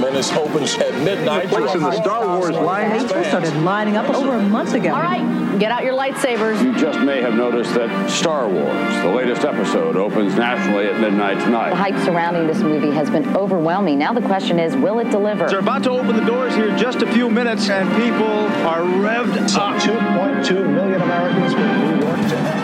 Phantom Menace opens at midnight. Place in the Star Wars line. People started lining up over a month ago. All right, get out your lightsabers. You just may have noticed that Star Wars, the latest episode, opens nationally at midnight tonight. The hype surrounding this movie has been overwhelming. Now the question is, will it deliver? They're about to open the doors here in just a few minutes, and people are revved Some up. 2.2 million Americans from New York to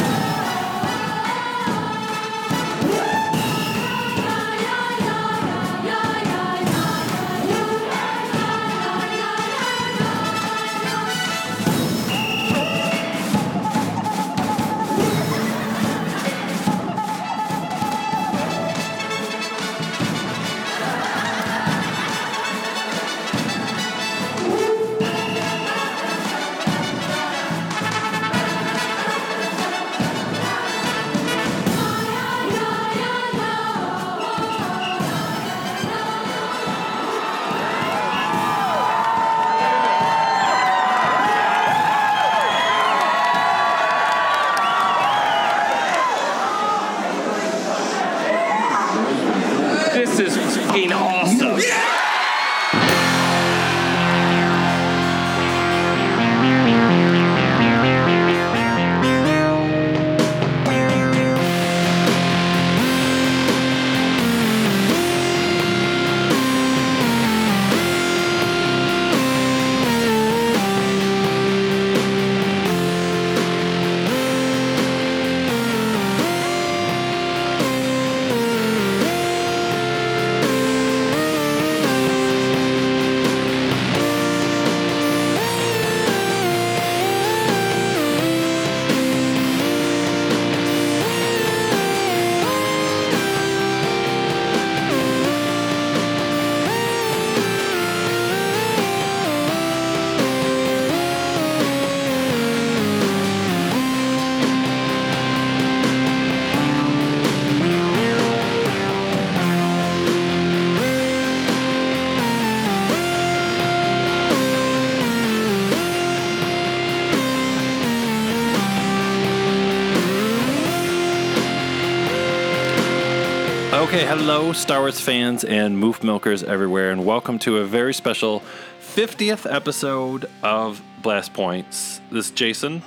Okay, hello, Star Wars fans and Moof Milkers everywhere, and welcome to a very special 50th episode of Blast Points. This is Jason.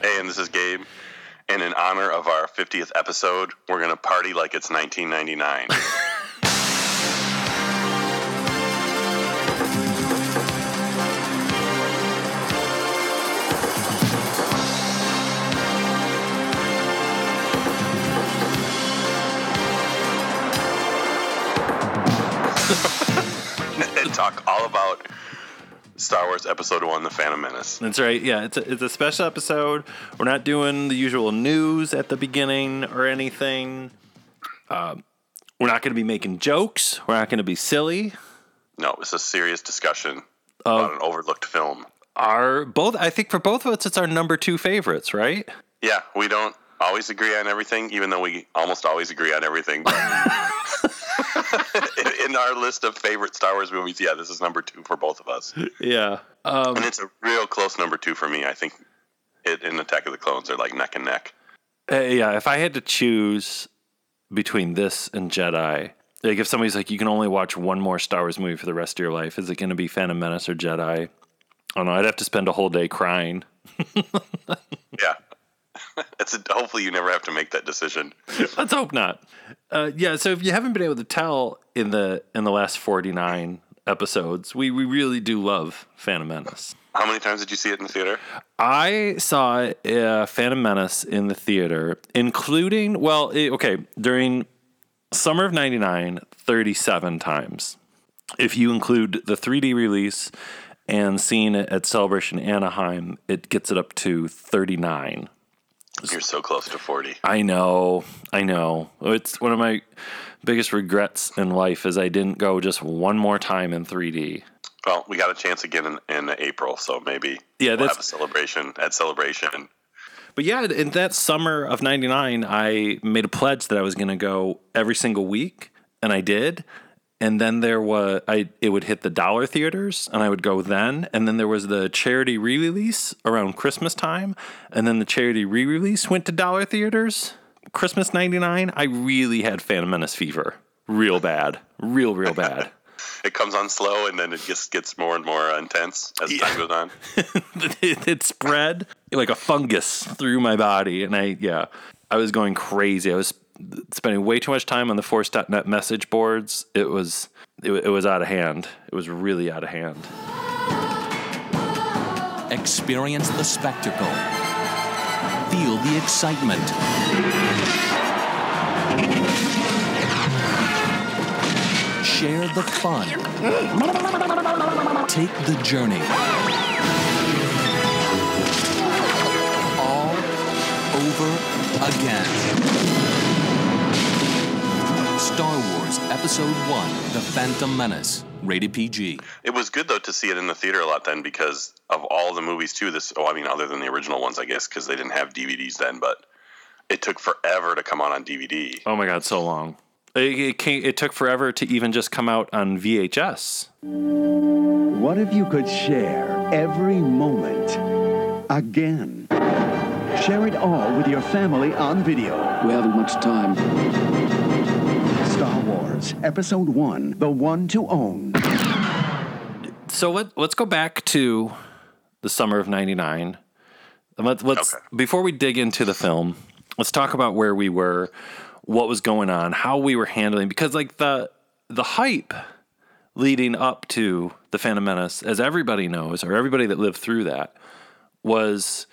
Hey, and this is Gabe. And in honor of our 50th episode, we're going to party like it's 1999. and talk all about Star Wars Episode 1 The Phantom Menace. That's right. Yeah, it's a, it's a special episode. We're not doing the usual news at the beginning or anything. Um, we're not going to be making jokes. We're not going to be silly. No, it's a serious discussion about an overlooked film. Our both, I think, for both of us, it's our number two favorites, right? Yeah, we don't always agree on everything, even though we almost always agree on everything. in, our list of favorite Star Wars movies, yeah, this is number two for both of us. Yeah. Um, And it's a real close number two for me. I think it and Attack of the Clones are like neck and neck. Uh, yeah, if I had to choose between this and Jedi, like if somebody's like, you can only watch one more Star Wars movie for the rest of your life, is it going to be Phantom Menace or Jedi? I don't know. I'd have to spend a whole day crying. Yeah. it's a, hopefully you never have to make that decision. Let's hope not. Uh, yeah. So if you haven't been able to tell in the in the last forty nine episodes, we we really do love Phantom Menace. How many times did you see it in the theater? I saw uh, Phantom Menace in the theater, including, well, it, okay, during summer of 99, 37 times. If you include the 3D release and seeing it at Celebration Anaheim, it gets it up to 39. You're so close to 40. I know, I know. It's one of my biggest regrets in life is I didn't go just one more time in 3D. Well, we got a chance again in, in April, so maybe Yeah, we'll that's- have a celebration at Celebration. But yeah, in that summer of 99, I made a pledge that I was going to go every single week, and I did. And then there was I it would hit the dollar theaters and I would go then. And then there was the charity re-release around Christmas time. And then the charity re-release went to dollar theaters. Christmas 99 I really had Phantom Menace fever. Real bad. Real real bad. It comes on slow and then it just gets more and more uh, intense as time goes on. it, it spread like a fungus through my body, and I yeah, I was going crazy. I was spending way too much time on the Force.net message boards. It was it, it was out of hand. It was really out of hand. Experience the spectacle. Feel the excitement. Share the fun. Take the journey. All over again. Star Wars Episode 1 The Phantom Menace. Rated PG. It was good though to see it in the theater a lot then because of all the movies too. This, oh, I mean, other than the original ones, I guess, because they didn't have DVDs then. But it took forever to come out on DVD. Oh my god, so long. It, it, came, it took forever to even just come out on VHS. What if you could share every moment again? Share it all with your family on video. We haven't much time. Star Wars Episode 1 The One to Own. So let, let's go back to the summer of 99. And Let's, let's Okay. before we dig into the film, let's talk about where we were, what was going on, how we were handling because like the the hype leading up to the Phantom Menace, as everybody knows, or everybody that lived through that, was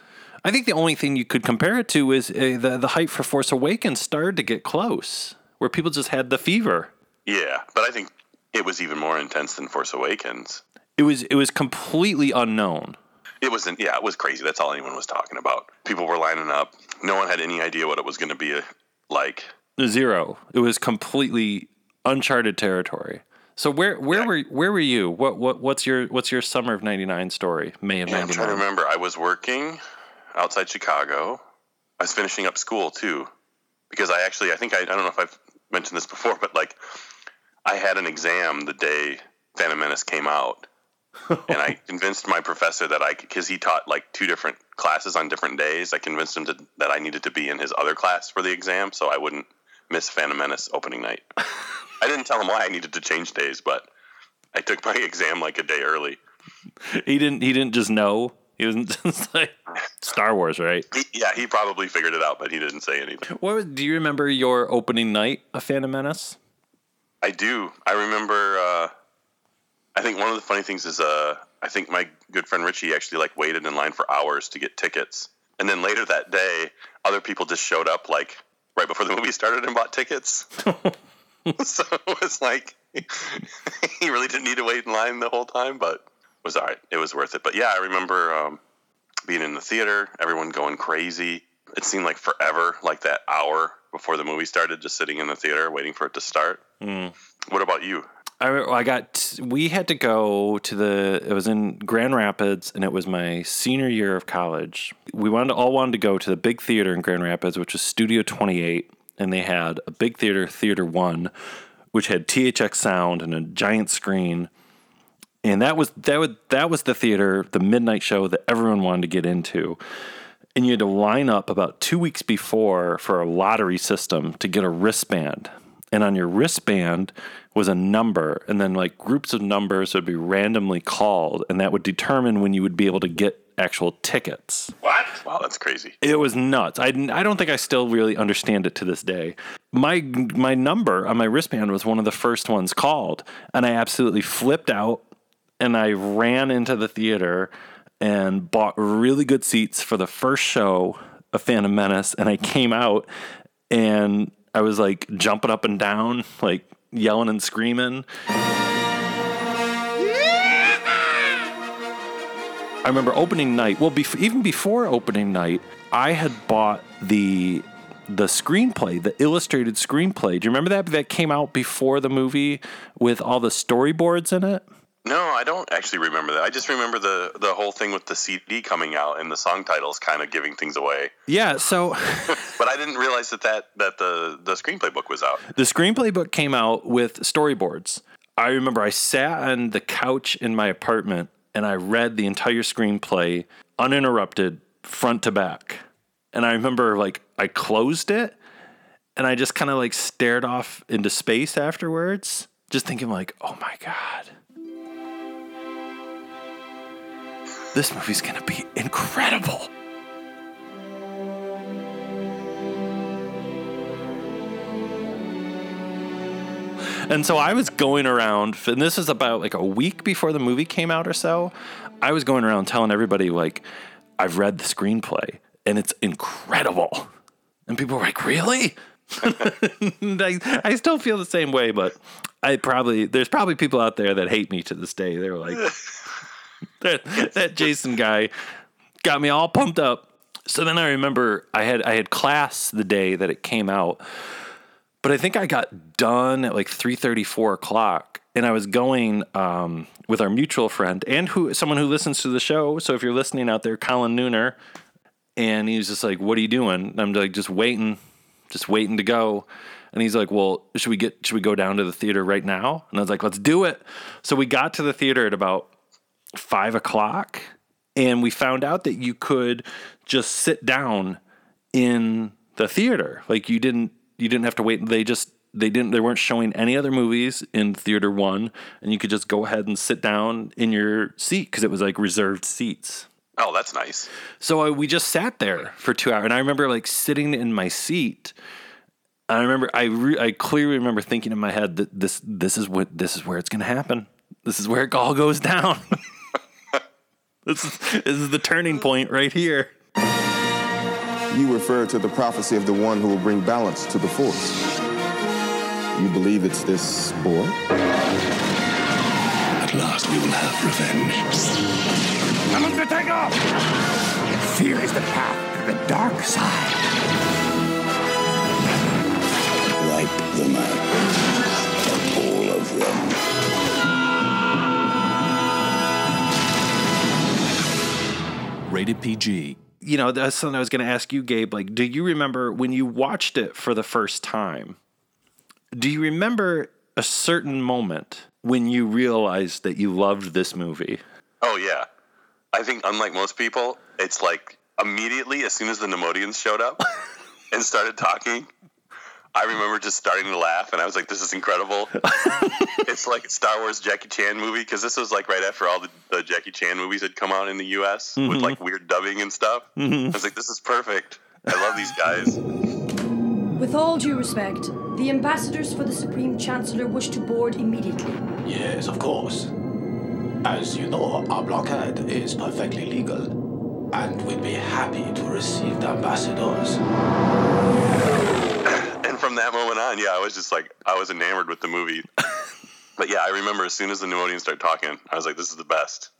I think the only thing you could compare it to is uh, the the hype for Force Awakens started to get close, where people just had the fever. Yeah, but I think it was even more intense than Force Awakens. It was it was completely unknown. It wasn't. Yeah, it was crazy. That's all anyone was talking about. People were lining up. No one had any idea what it was going to be uh, like. Zero. It was completely uncharted territory. So where where were where were you? What what what's your what's your summer of '99 story? May of Yeah, I'm trying to remember. I was working outside Chicago. I was finishing up school too, because I actually I think I, I don't know if I've mentioned this before, but like I had an exam the day Phantom Menace came out, and I convinced my professor that I because he taught like two different classes on different days. I convinced him to, that I needed to be in his other class for the exam so I wouldn't miss Phantom Menace opening night. I didn't tell him why I needed to change days, but I took my exam like a day early. He didn't he didn't just know. He was just like Star Wars, right? He, yeah, he probably figured it out, but he didn't say anything. What do you remember your opening night of Phantom Menace? I do. I remember. Uh, I think one of the funny things is, uh, I think my good friend Richie actually like waited in line for hours to get tickets, and then later that day, other people just showed up like right before the movie started and bought tickets. so it was like he really didn't need to wait in line the whole time, but it was all right. It was worth it. But yeah, I remember um, being in the theater, everyone going crazy. It seemed like forever, like that hour before the movie started, just sitting in the theater waiting for it to start. Hmm. What about you? I, I got we had to go to the it was in Grand Rapids and it was my senior year of college. We wanted all wanted to go to the big theater in Grand Rapids, which was Studio 28, and they had a big theater, Theater 1, which had THX sound and a giant screen. And that was that was that was the theater, the midnight show that everyone wanted to get into. And you had to line up about 2 weeks before for a lottery system to get a wristband and on your wristband was a number and then like groups of numbers would be randomly called and that would determine when you would be able to get actual tickets What? Wow, that's crazy. it was nuts I, I don't think i still really understand it to this day my my number on my wristband was one of the first ones called and i absolutely flipped out and i ran into the theater and bought really good seats for the first show of phantom menace and i came out and I was like jumping up and down, like yelling and screaming. I remember opening night. Well, bef- even before opening night, I had bought the the screenplay, the illustrated screenplay. Do you remember that that came out before the movie with all the storyboards in it? No, I don't actually remember that. I just remember the the whole thing with the CD coming out and the song titles kind of giving things away. Yeah, so But I didn't realize that that, that the the screenplay book was out. The screenplay book came out with storyboards. I remember I sat on the couch in my apartment and I read the entire screenplay uninterrupted, front to back. And I remember like I closed it and I just kind of like stared off into space afterwards. just thinking like, oh my god, this movie's gonna be incredible. And so I was going around, and this is about like a week before the movie came out or so. I was going around telling everybody, like, I've read the screenplay and it's incredible. And people were like, really? I, I still feel the same way, but I probably, there's probably people out there that hate me to this day. They're like, that, that Jason guy got me all pumped up. So then I remember I had I had class the day that it came out, but I think I got done at like three thirty, four o'clock, and I was going um, with our mutual friend and who someone who listens to the show. So if you're listening out there, Colin Nooner, and he was just like, "What are you doing?" And I'm like, "Just waiting, just waiting to go." And he's like, "Well, should we get should we go down to the theater right now?" And I was like, "Let's do it." So we got to the theater at about five o'clock, and we found out that you could just sit down in the theater, like you didn't you didn't have to wait. They just they didn't they weren't showing any other movies in theater one, and you could just go ahead and sit down in your seat because it was like reserved seats. Oh, that's nice. So uh, we just sat there for two hours, and I remember like sitting in my seat. And I remember I re- I clearly remember thinking in my head that this this is what this is where it's going to happen. This is where it all goes down. This is this is the turning point right here. You refer to the prophecy of the one who will bring balance to the force. You believe it's this boy? At last we will have revenge. Someone's to take off! Fear is the path to the dark side. Wipe them out. All of them. Rated PG. You know, that's something I was going to ask you, Gabe. Like, do you remember when you watched it for the first time? Do you remember a certain moment when you realized that you loved this movie? Oh yeah, I think unlike most people, it's like immediately as soon as the Neimoidians showed up and started talking, I remember just starting to laugh, and I was like, "This is incredible." it's like a Star Wars Jackie Chan movie because this was like right after all the, the Jackie Chan movies had come out in the U.S. with Mhm. like weird dubbing and stuff. Mhm. I was like, "This is perfect." I love these guys. With all due respect, the ambassadors for the Supreme Chancellor wish to board immediately. Yes, of course. As you know, our blockade is perfectly legal, and we'd be happy to receive the ambassadors. From that moment on, yeah, I was just like, I was enamored with the movie. but yeah, I remember as soon as the Neimoidians started talking, I was like, "This is the best."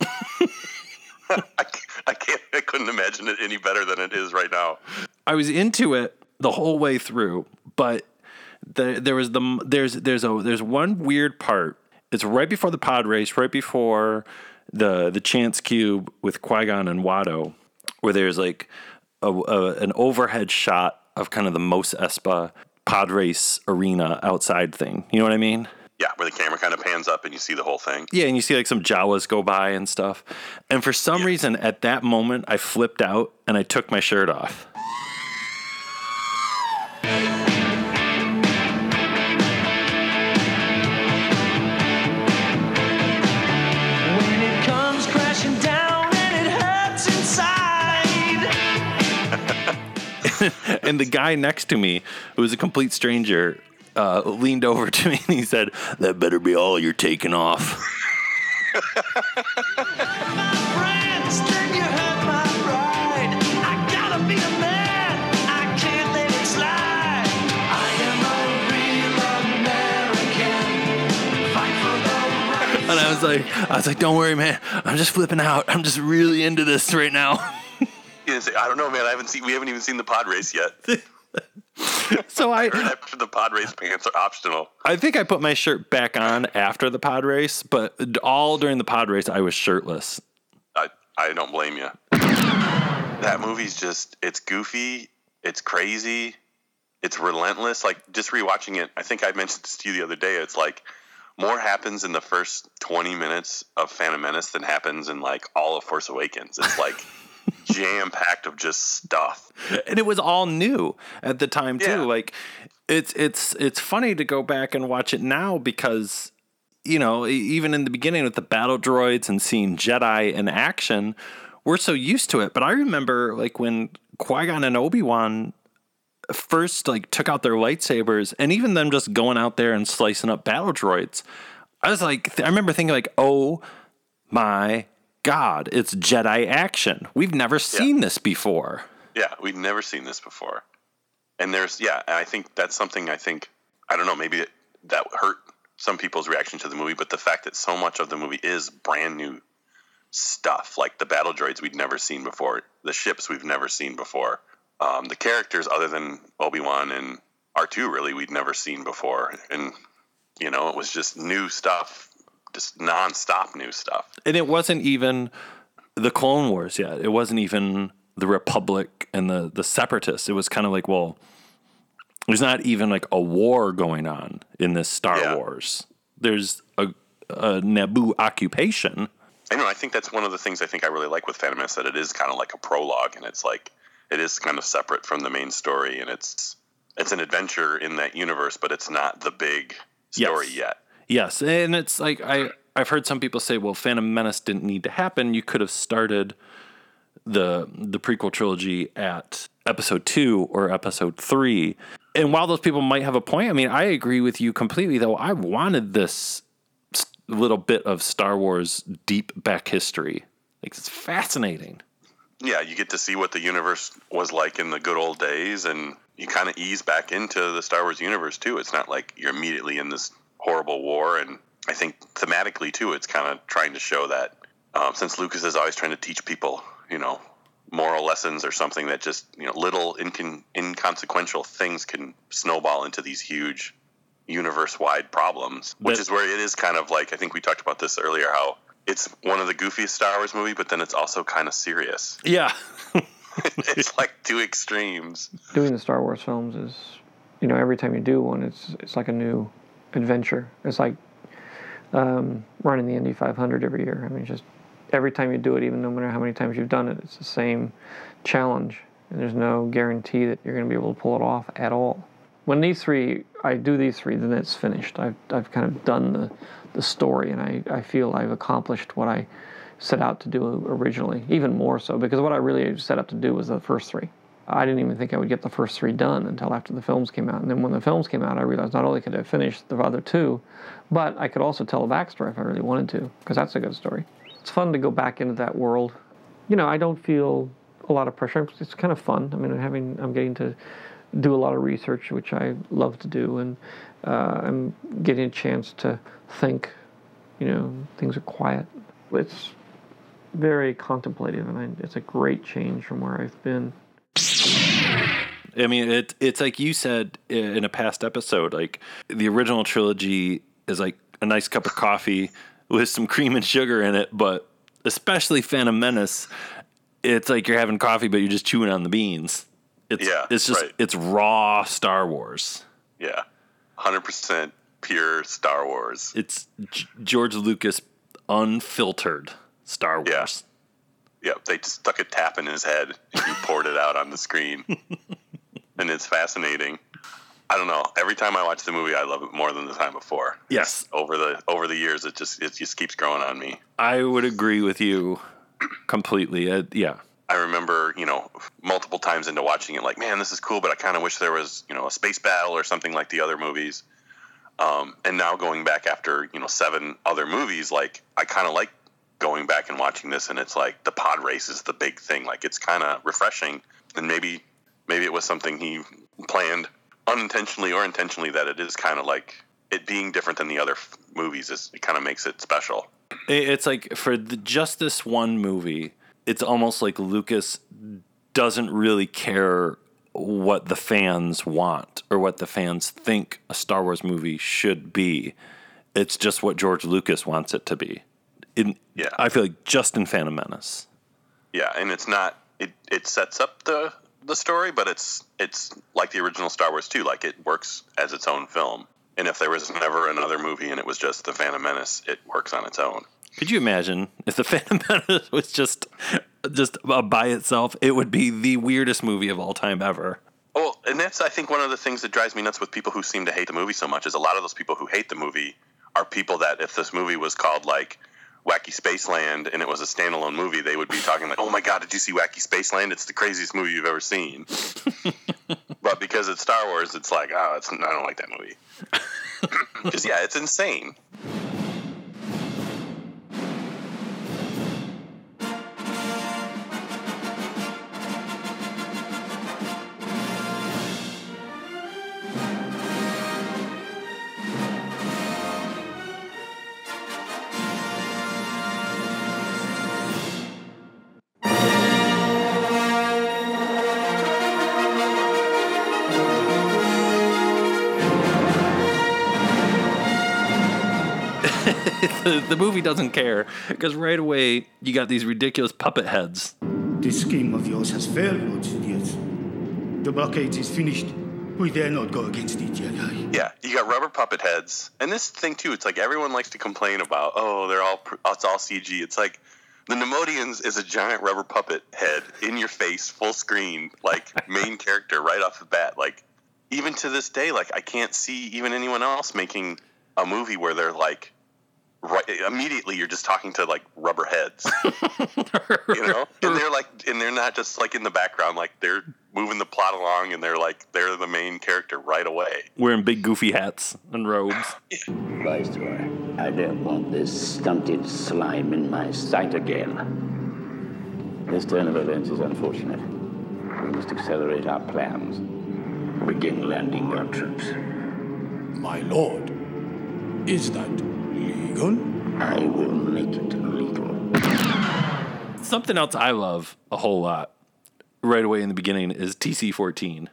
I, I can't, I couldn't imagine it any better than it is right now. I was into it the whole way through, but the, there was the there's there's a there's one weird part. It's right before the pod race, right before the the chance cube with Qui Gon and Watto, where there's like a, a, an overhead shot of kind of the Mos Espa pod race arena outside thing. You know what I mean? Yeah, where the camera kind of pans up and you see the whole thing. Yeah, and you see like some Jawas go by and stuff. And for some reason, at that moment, I flipped out and I took my shirt off. and the guy next to me, who was a complete stranger, uh, leaned over to me and he said, "That better be all you're taking off." Friends, then you hurt my pride. I gotta be a man. I can't let it slide. I am a real American. Fight for the right. And I was like, I was like, "Don't worry, man. I'm just flipping out. I'm just really into this right now." You didn't say, I don't know, man. I haven't seen. We haven't even seen the pod race yet. so I heard after the pod race pants are optional. I think I put my shirt back on after the pod race, but all during the pod race, I was shirtless. I I don't blame you. That movie's just it's goofy, it's crazy, it's relentless. Like just rewatching it, I think I mentioned this to you the other day. It's like more happens in the first 20 minutes of Phantom Menace than happens in like all of Force Awakens. It's like jam packed of just stuff. and it was all new at the time too. Like it's it's it's funny to go back and watch it now because you know, even in the beginning with the battle droids and seeing Jedi in action, we're so used to it. But I remember like when Qui Gon and Obi Wan first like took out their lightsabers, and even them just going out there and slicing up battle droids. I was like, I remember thinking like, oh my god, it's Jedi action. We've never seen this before. Yeah, we've never seen this before. And there's yeah, and I think that's something I think I don't know, maybe it, that hurt some people's reaction to the movie, but the fact that so much of the movie is brand new stuff, like the battle droids we'd never seen before, the ships we've never seen before, um, the characters other than Obi Wan and R two, really we'd never seen before, and you know it was just new stuff, just nonstop new stuff. And it wasn't even the Clone Wars yet. It wasn't even the Republic and the the Separatists. It was kind of like, well, there's not even like a war going on in this Star Wars. There's a, a Naboo occupation. I know. I think that's one of the things I think I really like with Phantom Menace that it is kind of like a prologue, and it's like it is kind of separate from the main story, and it's it's an adventure in that universe, but it's not the big story Yes. yet. Yes, and it's like I I've heard some people say, well, Phantom Menace didn't need to happen. You could have started the the prequel trilogy at episode 2 or episode 3. And while those people might have a point, I mean, I agree with you completely though. I wanted this little bit of Star Wars deep back history. Like it's fascinating. Yeah, you get to see what the universe was like in the good old days, and you kind of ease back into the Star Wars universe too. It's not like you're immediately in this horrible war, and I think thematically too, it's kind of trying to show that um, since Lucas is always trying to teach people, you know, moral lessons or something that just you know little incon- inconsequential things can snowball into these huge universe-wide problems, which But- is where it is kind of like I think we talked about this earlier how it's one of the goofiest Star Wars movie, but then it's also kind of serious. Yeah. it's like two extremes. doing the Star Wars films is, you know, every time you do one, it's it's like a new adventure. It's like um, running the Indy 500 every year. I mean, just every time you do it, even no matter how many times you've done it, it's the same challenge, and there's no guarantee that you're going to be able to pull it off at all. When these three, I do these three, then it's finished. I've I've kind of done the the story, and I, I feel I've accomplished what I set out to do originally, even more so, because what I really set out to do was the first three. I didn't even think I would get the first three done until after the films came out. And then when the films came out, I realized not only could I finish the other two, but I could also tell a backstory if I really wanted to, because that's a good story. It's fun to go back into that world. You know, I don't feel a lot of pressure. It's kind of fun. I mean, I'm having, I'm getting to do a lot of research, which I love to do, and uh, I'm getting a chance to think. You know, things are quiet. It's very contemplative, and I, it's a great change from where I've been. I mean, it it's like you said in a past episode. Like the original trilogy is like a nice cup of coffee with some cream and sugar in it, but especially Phantom Menace, it's like you're having coffee, but you're just chewing on the beans. It's Yeah, it's just right. it's raw Star Wars. Yeah, hundred percent pure Star Wars. It's G- George Lucas unfiltered Star Wars. Yep, they just stuck a tap in his head and he poured it out on the screen, and it's fascinating. I don't know. Every time I watch the movie, I love it more than the time before. Yes, Over the over the years, it just it just keeps growing on me. I would agree with you completely. Uh, yeah. I remember, you know, multiple times into watching it, like, man, this is cool, but I kind of wish there was, you know, a space battle or something like the other movies. Um, and now going back after, you know, seven other movies, like, I kind of like going back and watching this, and it's like the pod race is the big thing. Like, it's kind of refreshing, and maybe, maybe it was something he planned unintentionally or intentionally that it is kind of like it being different than the other f- movies. Is it kind of makes it special. It's like for the, just this one movie, it's almost like Lucas doesn't really care what the fans want or what the fans think a Star Wars movie should be. It's just what George Lucas wants it to be. In, Yeah. I feel like just in Phantom Menace. Yeah, and it's not it it sets up the the story, but it's it's like the original Star Wars too. Like it works as its own film. And if there was never another movie and it was just the Phantom Menace, it works on its own. Could you imagine if the Phantom Menace was just just by itself? It would be the weirdest movie of all time ever. Well, and that's I think one of the things that drives me nuts with people who seem to hate the movie so much is a lot of those people who hate the movie are people that if this movie was called like Wacky Spaceland and it was a standalone movie, they would be talking like, "Oh my god, did you see Wacky Spaceland? It's the craziest movie you've ever seen." but because it's Star Wars, it's like, oh, it's I don't like that movie. Because yeah, it's insane. the, the movie doesn't care because right away you got these ridiculous puppet heads. This scheme of yours has failed, Lord Sidious. The blockade is finished. We dare not go against the Jedi. Yeah, you got rubber puppet heads, and this thing too. It's like everyone likes to complain about, oh, they're all it's all CG. It's like the Neimoidians is a giant rubber puppet head in your face, full screen, like main character right off the bat. Like even to this day, like I can't see even anyone else making a movie where they're like right immediately you're just talking to like rubber heads you know and they're like and they're not just like in the background like they're moving the plot along and they're like they're the main character right away Wearing big goofy hats and robes. Viceroy, I don't want this stunted slime in my sight again. This turn of events is unfortunate. We must accelerate our plans. Begin landing our troops. My lord, is that legal? I will make it legal. Something else I love a whole lot right away in the beginning is TC 14.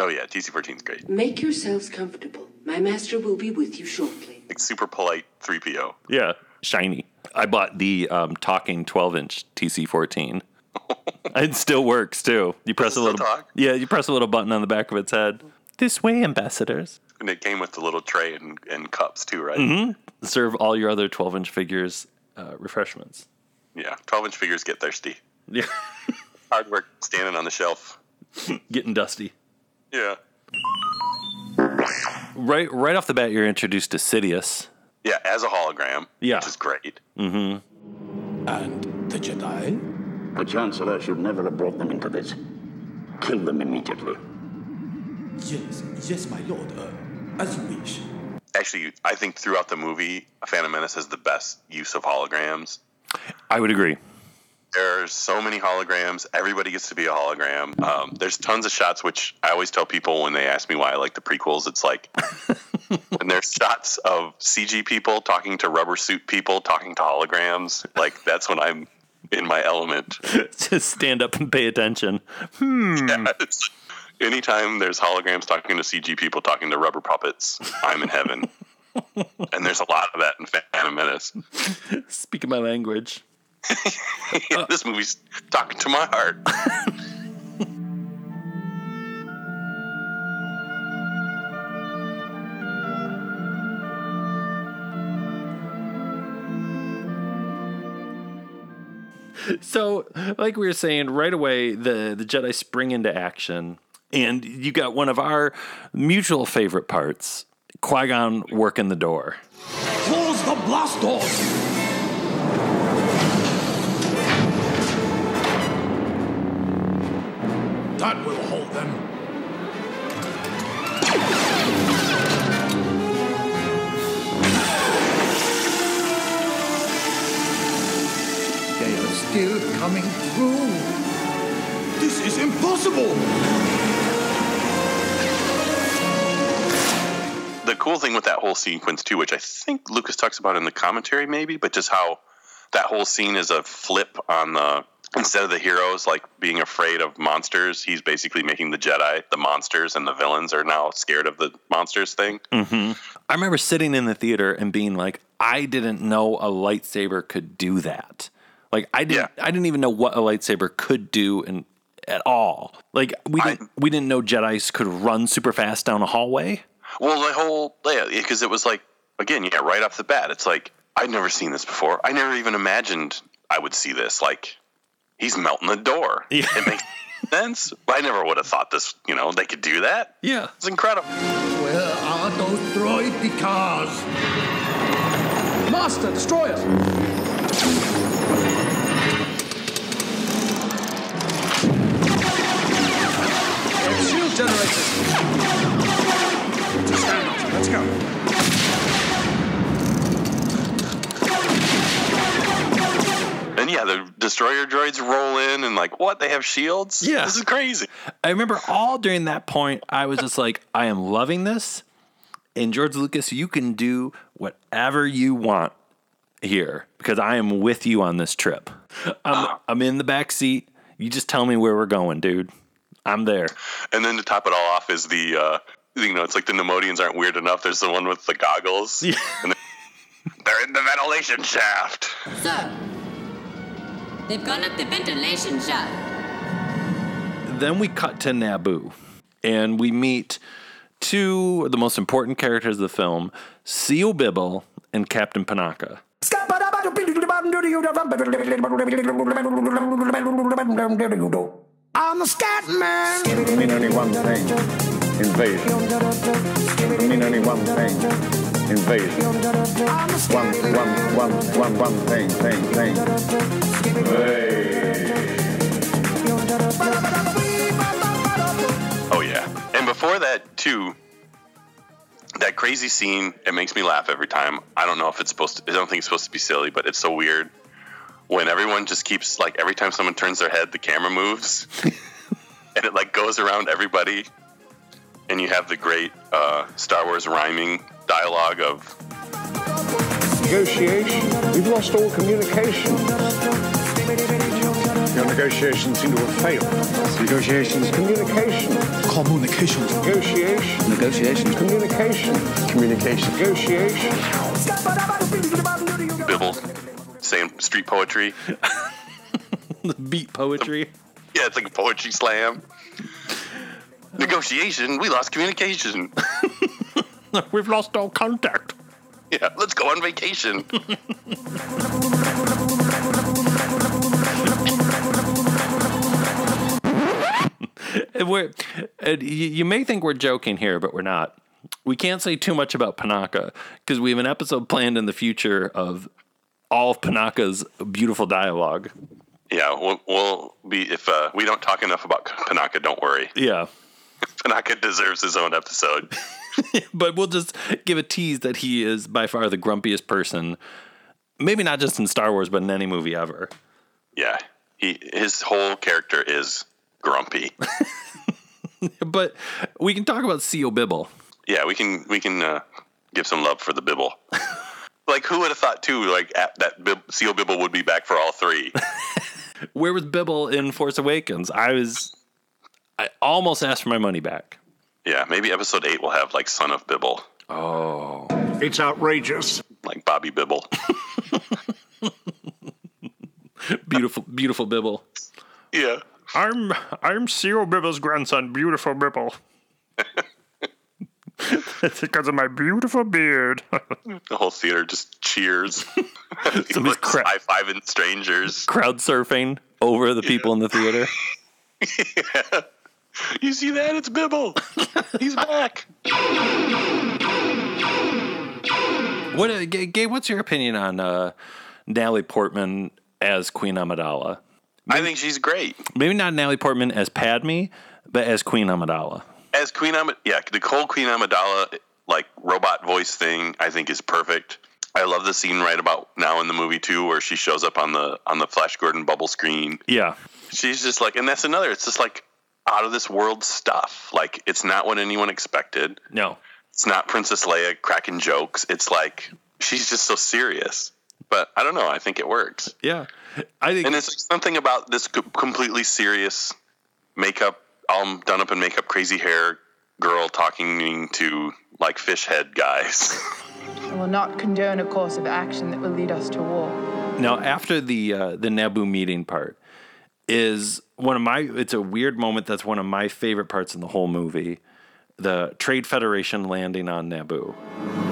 oh yeah tc14 is great Make yourselves comfortable. My master will be with you shortly. like super polite 3po Yeah. Shiny. I bought the um, talking 12 inch TC 14. it still works too. You press a little talk? Yeah, you press a little button on the back of its head. This way, ambassadors. And it came with the little tray and, and cups too right hmm Serve all your other 12 inch figures uh, refreshments. yeah 12 inch figures get thirsty Yeah. hard work standing on the shelf Getting dusty. yeah Right right off the bat, you're introduced to Sidious. yeah as a hologram Yeah. which is great Mm-hmm. And the Jedi? The Chancellor should never have brought them into this. Kill them immediately. Yes, yes, my lord. Uh, as you wish. actually i think throughout the movie phantom menace has the best use of holograms I would agree. There are so many holograms. Everybody gets to be a hologram. Um, there's tons of shots, which I always tell people when they ask me why I like the prequels. It's like, and there's shots of CG people talking to rubber suit people talking to holograms. Like that's when I'm in my element. Just stand up and pay attention. Hmm. Yeah, it's- anytime there's holograms talking to CG people talking to rubber puppets, I'm in heaven. and there's a lot of that in Phantom Menace. Speaking my language. this movie's talking to my heart. So, like we were saying, right away the the Jedi spring into action, and you got one of our mutual favorite parts: Qui Gon working the door. Close the blast doors! That will hold them. They are still coming through. This is impossible! The cool thing with that whole sequence too, which I think Lucas talks about in the commentary, maybe, but just how that whole scene is a flip on the instead of the heroes like being afraid of monsters, he's basically making the Jedi the monsters, and the villains are now scared of the monsters thing. hmm I remember sitting in the theater and being like, I didn't know a lightsaber could do that. Like I didn't, I didn't even know what a lightsaber could do and at all. Like we didn't, we didn't know Jedi's could run super fast down a hallway. Well, the whole yeah, because it was like again, yeah, right off the bat, it's like I'd never seen this before. I never even imagined I would see this. Like he's melting the door. Yeah. It makes sense. I never would have thought this. You know, they could do that. Yeah, it's incredible. Where are those droid cars? Master, destroy us. Shield generators. Stand off. Let's go. And yeah, the destroyer droids roll in and like, what? They have shields? Yeah. this is crazy. I remember all during that point, I was just like, I am loving this. And George Lucas, you can do whatever you want here because I am with you on this trip. I'm, I'm in the back seat. You just tell me where we're going, dude. I'm there. And then to top it all off is the, uh, you know, it's like the Neimoidians aren't weird enough. There's the one with the goggles. Yeah. And they're in the ventilation shaft. Sir, they've gone up the ventilation shaft. Then we cut to Naboo and we meet two of the most important characters of the film, Sio Bibble and Captain Panaka. I'm the scat man. It'll mean only one thing. Invasion. It'll mean only one thing. Invasion. One, one, one, one, one thing, thing, thing. Oh yeah. And before that too, that crazy scene, it makes me laugh every time. I don't know if it's supposed to I don't think it's supposed to be silly, but it's so weird. When everyone just keeps like every time someone turns their head, the camera moves. and it like goes around everybody. And you have the great uh, Star Wars rhyming dialogue of Negotiation. We've lost all communication. Your negotiations seem to have failed. Negotiations. Communication. Communications. Negotiation. Negotiations. Communication. Communication. Negotiation. Bibble saying street poetry. the Beat poetry. Yeah, it's like a poetry slam. Negotiation, we lost communication. We've lost all contact. Yeah, let's go on vacation. And we're, and you, you may think we're joking here, but we're not. We can't say too much about Panaka because we have an episode planned in the future of all of Panaka's beautiful dialogue. Yeah, we'll, we'll be if uh, we don't talk enough about Panaka. Don't worry. Yeah. Panaka deserves his own episode. but we'll just give a tease that he is by far the grumpiest person, maybe not just in Star Wars, but in any movie ever. Yeah, he his whole character is grumpy. but we can talk about Sio Bibble. Yeah, we can we can uh, give some love for the Bibble. like who would have thought too? Like at, that Bib- Seal Bibble would be back for all three. Where was Bibble in Force Awakens? I was, I almost asked for my money back. yeah, maybe episode eight will have like Son of Bibble. Oh, It's outrageous. like Bobby Bibble. beautiful, beautiful Bibble. yeah, I'm I'm Cyril Bibble's grandson, beautiful Bibble. It's because of my beautiful beard. the whole theater just cheers. Somebody's like cra- high fiving strangers. Crowd surfing over the people in the theater. You see that? It's Bibble. He's back. What, uh, G- Gabe? What's your opinion on uh, Natalie Portman as Queen Amidala? I think she's great. Maybe not Natalie Portman as Padme, but as Queen Amidala. As Queen Amid, yeah, the whole Queen Amidala like robot voice thing, I think is perfect. I love the scene right about now in the movie too, where she shows up on the on the Flash Gordon bubble screen. Yeah, She's just like, and that's another. It's just like out of this world stuff. Like it's not what anyone expected. no, It's not Princess Leia cracking jokes. It's like she's just so serious. But I don't know. I think it works. yeah. I think And it's like something about this completely serious makeup, all done up in makeup, crazy hair girl talking to like fish head guys. I will not condone a course of action that will lead us to war. Now, after the uh, the Naboo meeting part is one of my. It's a weird moment. That's one of my favorite parts in the whole movie. The Trade Federation landing on Naboo.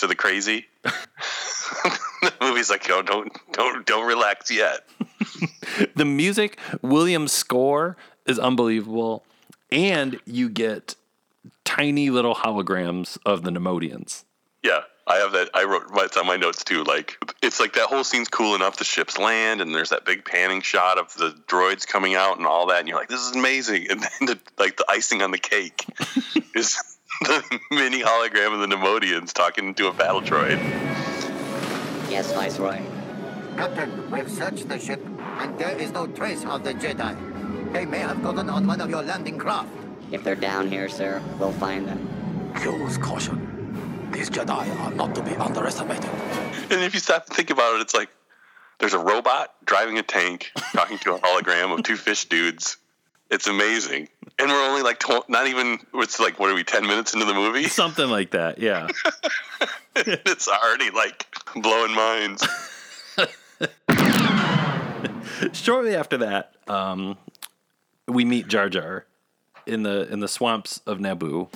To the crazy. the movie's like, oh, don't, don't, don't relax yet. the music, Williams' score is unbelievable, and you get tiny little holograms of the Neimoidians. Yeah, I have that. I wrote it's on my notes too. Like it's like that whole scene's cool enough. The ships land, and there's that big panning shot of the droids coming out and all that. And you're like, this is amazing. And then the, like the icing on the cake is the mini hologram of the Neimoidians talking to a battle droid. Yes, Viceroy. Captain, we've searched the ship, and there is no trace of the Jedi. They may have gotten on one of your landing craft. If they're down here, sir, we'll find them. Use caution. These Jedi are not to be underestimated. And if you stop and think about it, it's like there's a robot driving a tank, talking to a hologram of two fish dudes. It's amazing, and we're only like tw- not even. It's like what are we? Ten minutes into the movie? Something like that. Yeah. it's already like blowing minds. Shortly after that, um, we meet Jar Jar in the in the swamps of Naboo.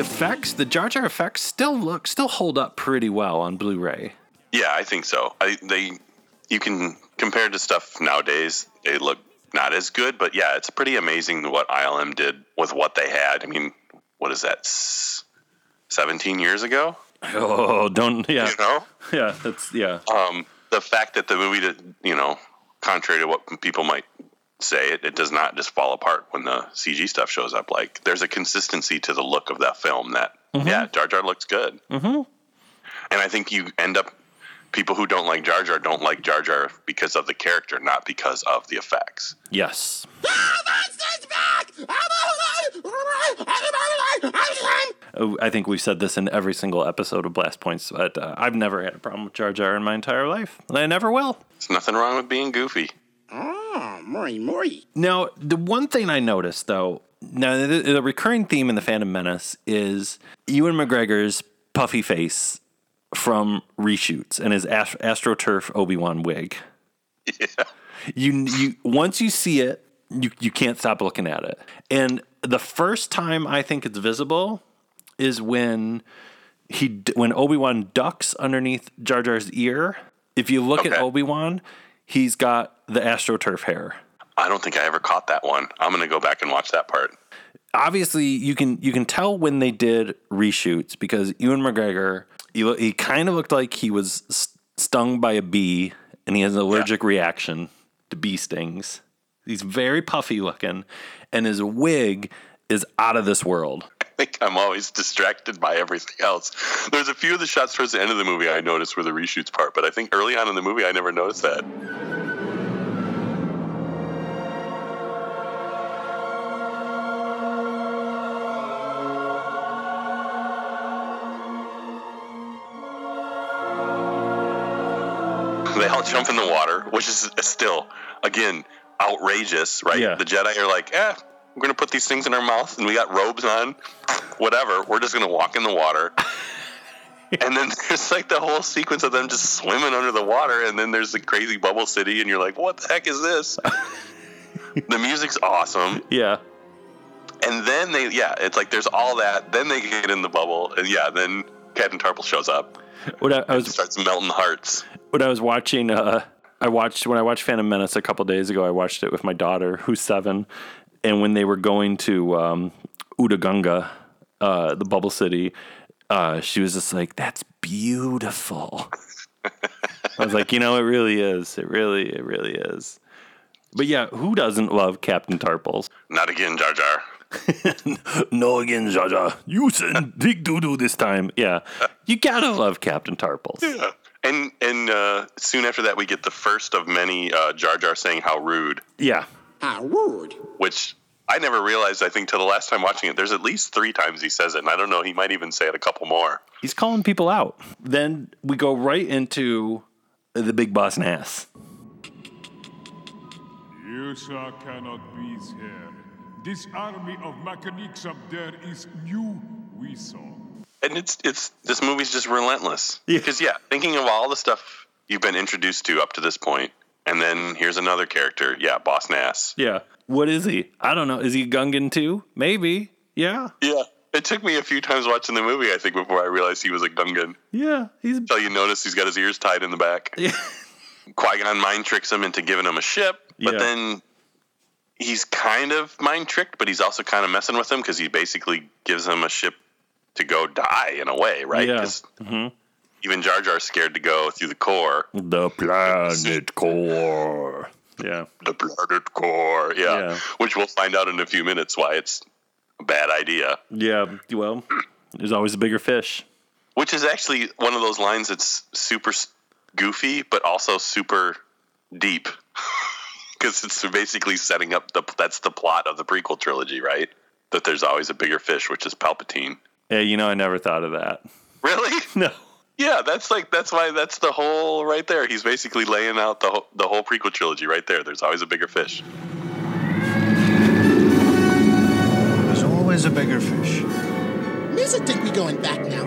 Effects, the Jar Jar effects, still look still hold up pretty well on Blu-ray. Yeah, I think so. I they you can compare to stuff nowadays. They look not as good, but yeah, it's pretty amazing what ILM did with what they had. I mean, what is that? Seventeen years ago. Oh, don't yeah. You know? Yeah, that's yeah. Um, the fact that the movie, did, you know, contrary to what people might say, it, it does not just fall apart when the CG stuff shows up. Like, there's a consistency to the look of that film that, yeah, Jar Jar looks good. Mm-hmm. And I think you end up, people who don't like Jar Jar don't like Jar Jar because of the character, not because of the effects. Yes. Oh, I think we've said this in every single episode of Blast Points, but uh, I've never had a problem with Jar Jar in my entire life, and I never will. There's nothing wrong with being goofy. Oh, Maury, Maury. Now, the one thing I noticed, though, now the, the recurring theme in the Phantom Menace is Ewan McGregor's puffy face from reshoots and his Ast- AstroTurf Obi Wan wig. Yeah. You you once you see it, you you can't stop looking at it. And the first time I think it's visible is when he when Obi Wan ducks underneath Jar Jar's ear. If you look at Obi Wan, he's got the AstroTurf hair. I don't think I ever caught that one. I'm going to go back and watch that part. obviously you can you can tell when they did reshoots because Ewan McGregor he, he kind of looked like he was stung by a bee and he has an allergic reaction to bee stings. He's very puffy looking and his wig is out of this world. Think I'm always distracted by everything else. There's a few of the shots towards the end of the movie I noticed were the reshoots part, but I think early on in the movie I never noticed that. They all jump in the water, which is still, again, outrageous, right? Yeah. The Jedi are like, eh, we're going to put these things in our mouth and we got robes on. Whatever. We're just going to walk in the water. and then there's like the whole sequence of them just swimming under the water. And then there's the crazy bubble city. And you're like, what the heck is this? the music's awesome. Yeah. And then they, yeah, it's like there's all that. Then they get in the bubble. And yeah, then Captain Tarple shows up. What I, I was starts melting hearts. when I was watching, uh, I watched when I watched Phantom Menace a couple days ago. I watched it with my daughter, who's seven, and when they were going to um, Otoh Gunga, uh, the Bubble City, uh, she was just like, "That's beautiful." I was like, you know, it really is. It really, it really is. But yeah, who doesn't love Captain Tarpals? Not again, Jar Jar. no again, Jar Jar. You said big doo doo this time. Yeah, you gotta love Captain Tarpals. Yeah. And and uh, soon after that, we get the first of many uh, Jar Jar saying how rude, Yeah. How rude. which I never realized. I think till the last time watching it, there's at least three times he says it, and I don't know. He might even say it a couple more. He's calling people out. Then we go right into the big boss Nass. Yusha cannot be here. This army of mechanics up there is new, we saw. and it's it's this movie's just relentless. Because yeah, thinking of all the stuff you've been introduced to up to this point, and then here's another character. Yeah, Boss Nass. Yeah. What is he? I don't know. Is he Gungan too? Maybe. Yeah. Yeah. It took me a few times watching the movie, I think, before I realized he was a Gungan. Yeah. He's Until you notice he's got his ears tied in the back. Yeah. Qui Gon mind tricks him into giving him a ship, but Yeah. then he's kind of mind tricked, but he's also kind of messing with him because he basically gives him a ship to go die in a way, right? Yeah. 'Cause hmm Even Jar Jar's scared to go through the core. The planet core. Yeah. The planet core, yeah. Yeah. Which we'll find out in a few minutes why it's a bad idea. Yeah. Well, there's always a bigger fish. Which is actually one of those lines that's super goofy, but also super deep. Because it's basically setting up the that's the plot of the prequel trilogy, right? That there's always a bigger fish, which is Palpatine. Yeah. You know, I never thought of that. Really? No. Yeah, that's like that's why that's the whole right there. He's basically laying out the whole, the whole prequel trilogy right there. There's always a bigger fish. There's always a bigger fish. Misa think we going back now.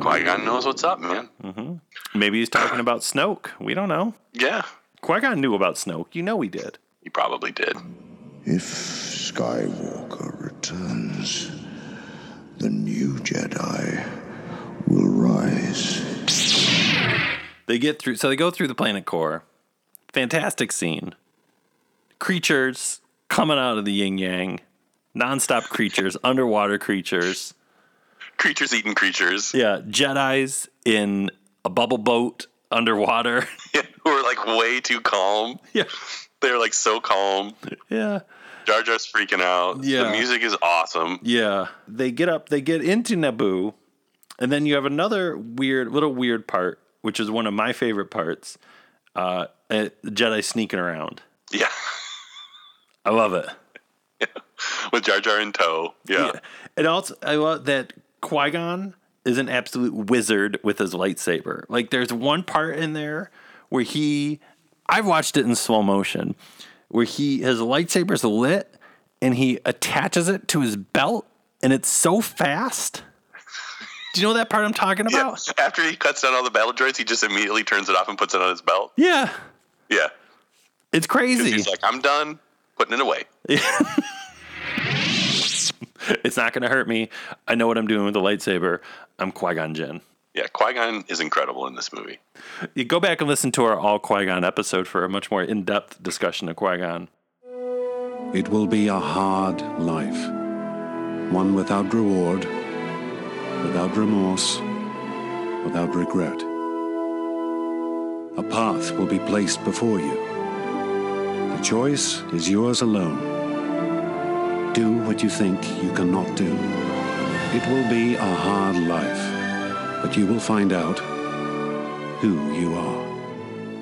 Qui Gon knows what's up, man. hmm Maybe he's talking about Snoke. We don't know. Yeah, Qui Gon knew about Snoke. You know he did. he probably did. If Skywalker returns, the new Jedi will rise. They get through. So they go through the planet core. Fantastic scene. Creatures coming out of the yin yang. Nonstop creatures, underwater creatures. Creatures eating creatures. Yeah, Jedi's in a bubble boat underwater. Who are like way too calm. Yeah. They're like so calm. Yeah. Jar Jar's freaking out. Yeah. The music is awesome. Yeah. They get up, they get into Naboo, and then you have another weird, little weird part, which is one of my favorite parts. Uh, uh, Jedi sneaking around. Yeah. I love it. With Jar Jar in tow. Yeah. And also, I love that Qui Gon is an absolute wizard with his lightsaber. Like, there's one part in there where he, I've watched it in slow motion, where he his lightsaber's lit and he attaches it to his belt, and it's so fast. Do you know that part I'm talking about? Yeah. After he cuts down all the battle droids, he just immediately turns it off and puts it on his belt. Yeah, Yeah. It's crazy. He's like, I'm done putting it away. it's not going to hurt me. I know what I'm doing with the lightsaber. I'm Qui Gon Jinn. Yeah, Qui Gon is incredible in this movie. You go back and listen to our all Qui Gon episode for a much more in depth discussion of Qui Gon. It will be a hard life, one without reward, without remorse, without regret. A path will be placed before you. The choice is yours alone. Do what you think you cannot do. It will be a hard life, but you will find out who you are.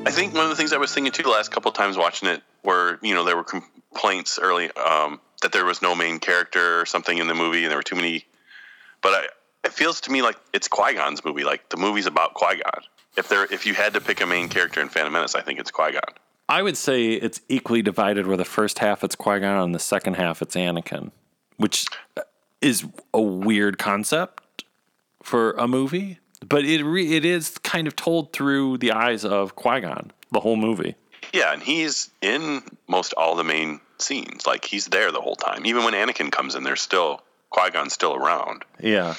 I think one of the things I was thinking too the last couple of times watching it were, you know, there were complaints early um, that there was no main character or something in the movie and there were too many. But I, it feels to me like it's Qui Gon's movie. Like the movie's about Qui Gon. If there, if you had to pick a main character in Phantom Menace, I think it's Qui Gon. I would say it's equally divided where the first half it's Qui Gon and the second half it's Anakin, which is a weird concept for a movie, but it re- it is kind of told through the eyes of Qui Gon the whole movie. Yeah, and he's in most all the main scenes. Like he's there the whole time. Even when Anakin comes in, there's still Qui Gon's still around Yeah.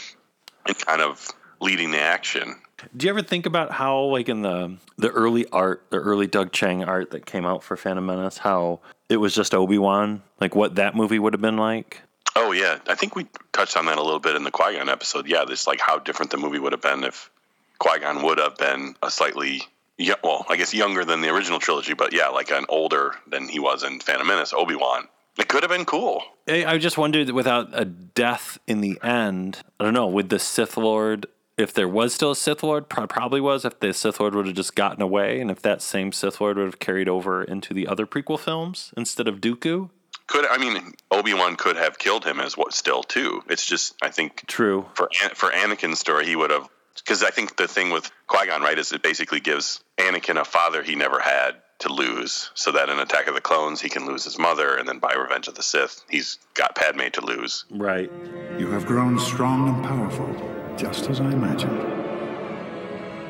and kind of leading the action. Do you ever think about how, like in the the early art, the early Doug Chiang art that came out for Phantom Menace, how it was just Obi Wan, like what that movie would have been like? Oh yeah, I think we touched on that a little bit in the Qui Gon episode. Yeah, this like how different the movie would have been if Qui Gon would have been a slightly, yeah, well, I guess younger than the original trilogy, but yeah, like an older than he was in Phantom Menace, Obi Wan. It could have been cool. I just wondered without a death in the end, I don't know, would the Sith Lord, if there was still a Sith Lord, probably was, if the Sith Lord would have just gotten away, and if that same Sith Lord would have carried over into the other prequel films instead of Dooku? Could I mean Obi Wan could have killed him as what still too. It's just I think True. for for Anakin's story, he would have because I think the thing with Qui Gon, right, is it basically gives Anakin a father he never had to lose, so that in Attack of the Clones he can lose his mother, and then by Revenge of the Sith he's got Padme to lose. Right. You have grown strong and powerful, just as I imagined.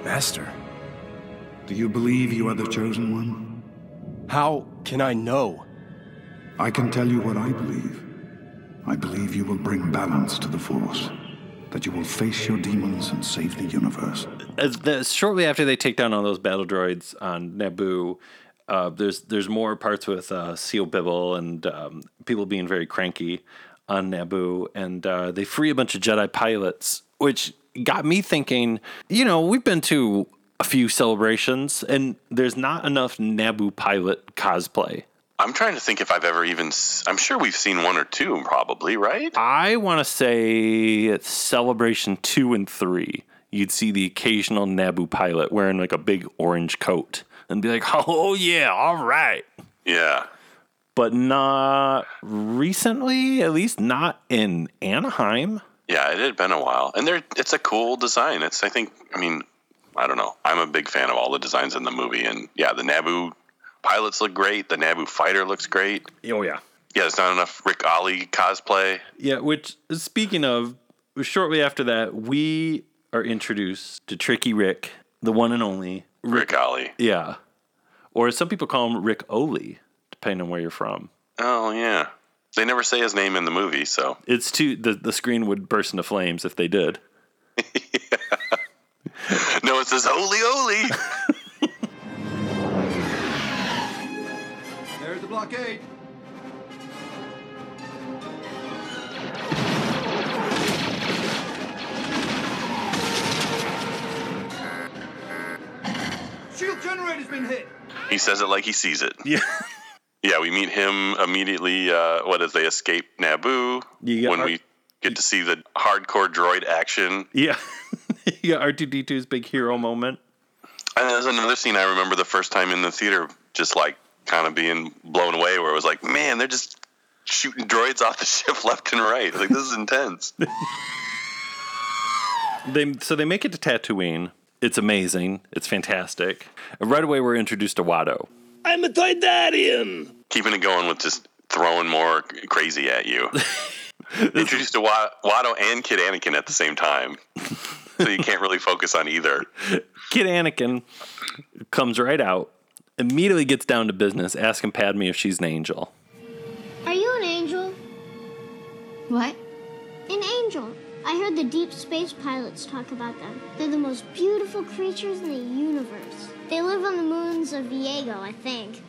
Master, Do you believe you are the chosen one? how can I know? I can tell you what I believe. I believe you will bring balance to the Force, that you will face your demons and save the universe. As the, shortly after they take down all those battle droids on Naboo, uh, there's there's more parts with uh, Sio Bibble and um, people being very cranky on Naboo, and uh, they free a bunch of Jedi pilots, which got me thinking. You know, we've been to a few celebrations, and there's not enough Naboo pilot cosplay. I'm trying to think if I've ever even. I'm sure we've seen one or two, probably, right? I want to say at Celebration two and three, you'd see the occasional Naboo pilot wearing like a big orange coat and be like, "Oh yeah, all right." Yeah. But not recently, at least not in Anaheim. Yeah, it had been a while, and they're it's a cool design. It's I think I mean I don't know. I'm a big fan of all the designs in the movie, and yeah, the Naboo pilots look great. The Naboo fighter looks great. Oh yeah, Yeah, there's not enough Ric Olié cosplay. yeah. Which speaking of, shortly after that, we are introduced to Tricky Rick, the one and only Ric Olié. Yeah, or some people call him, Rick Oley, depending on where you're from. Oh yeah, they never say his name in the movie, so It's too the the screen would burst into flames if they did. no, it says Oli Oli. the blockade. Shield generator's been hit. he says it like he sees it. Yeah. Yeah, we meet him immediately. Uh, what as they escape Naboo? You got when Ar- we get to see the hardcore droid action. Yeah, you got R two D 2s big hero moment. And there's another scene I remember the first time in the theater, just like kind of being blown away, where it was like, man, they're just shooting droids off the ship left and right. Like this is intense. They so they make it to Tatooine. It's amazing. It's fantastic. And right away, we're introduced to Watto. I'm a Toydarian. Keeping it going with just throwing more crazy at you. Introduced to Watto and Kid Anakin at the same time, so you can't really focus on either. Kid Anakin comes right out, immediately gets down to business, asking Padme if she's an angel. Are you an angel? What? An angel. I heard the deep space pilots talk about them. They're the most beautiful creatures in the universe. They live on the moons of Iego, I think.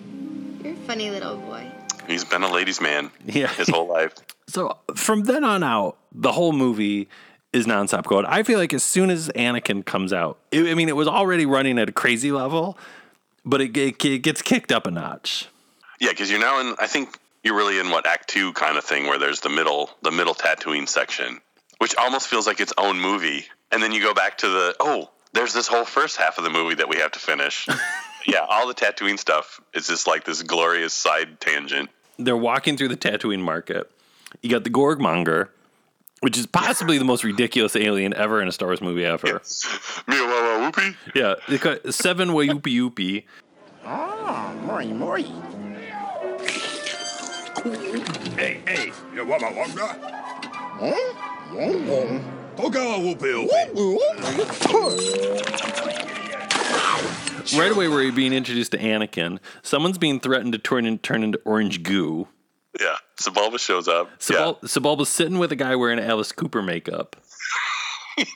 You're a funny little boy. He's been a ladies' man Yeah. his whole life. So from then on out, the whole movie is nonstop going. I feel like as soon as Anakin comes out, it, I mean, it was already running at a crazy level, but it, it, it gets kicked up a notch. Yeah, because you're now in. I think you're really in what Act Two kind of thing, where there's the middle, the middle Tatooine section, which almost feels like its own movie, and then you go back to the oh, there's this whole first half of the movie that we have to finish. yeah, all the Tatooine stuff is just like this glorious side tangent. They're walking through the Tatooine market. You got the Gorgmonger, which is possibly the most ridiculous alien ever in a Star Wars movie ever. whoopie. Yeah, they got seven way wayupi yoopy. Ah, Mori Mori. Hey, hey, you want my wonga? Huh? Toga whoopie Right away, we're being introduced to Anakin. Someone's being threatened to turn, in, turn into orange goo. Yeah, Sebulba shows up. Sebul- Sebulba's sitting with a guy wearing Alice Cooper makeup.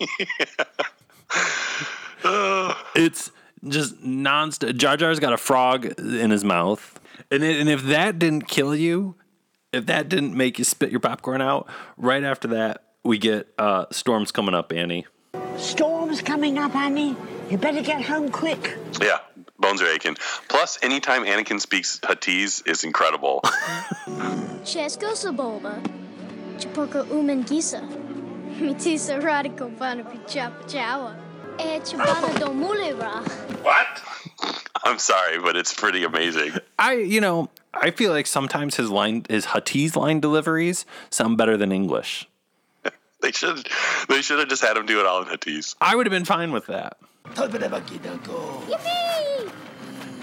it's just nonstop. Jar Jar's got a frog in his mouth, and it, and if that didn't kill you, if that didn't make you spit your popcorn out, right after that we get uh, storms coming up, Annie. Storm's coming up, Annie. You better get home quick. Yeah, bones are aching. Plus, anytime Anakin speaks Huttese is incredible. Chesko Saboba. Chipoka Uman Gisa. Mitisa Radical Vana Pichapa Chawa. Eh Chabana Domulera. what? I'm sorry, but it's pretty amazing. I, you know, I feel like sometimes his line, his Huttese line deliveries sound better than English. They should they should have just had him do it all in Huttese. I would have been fine with that.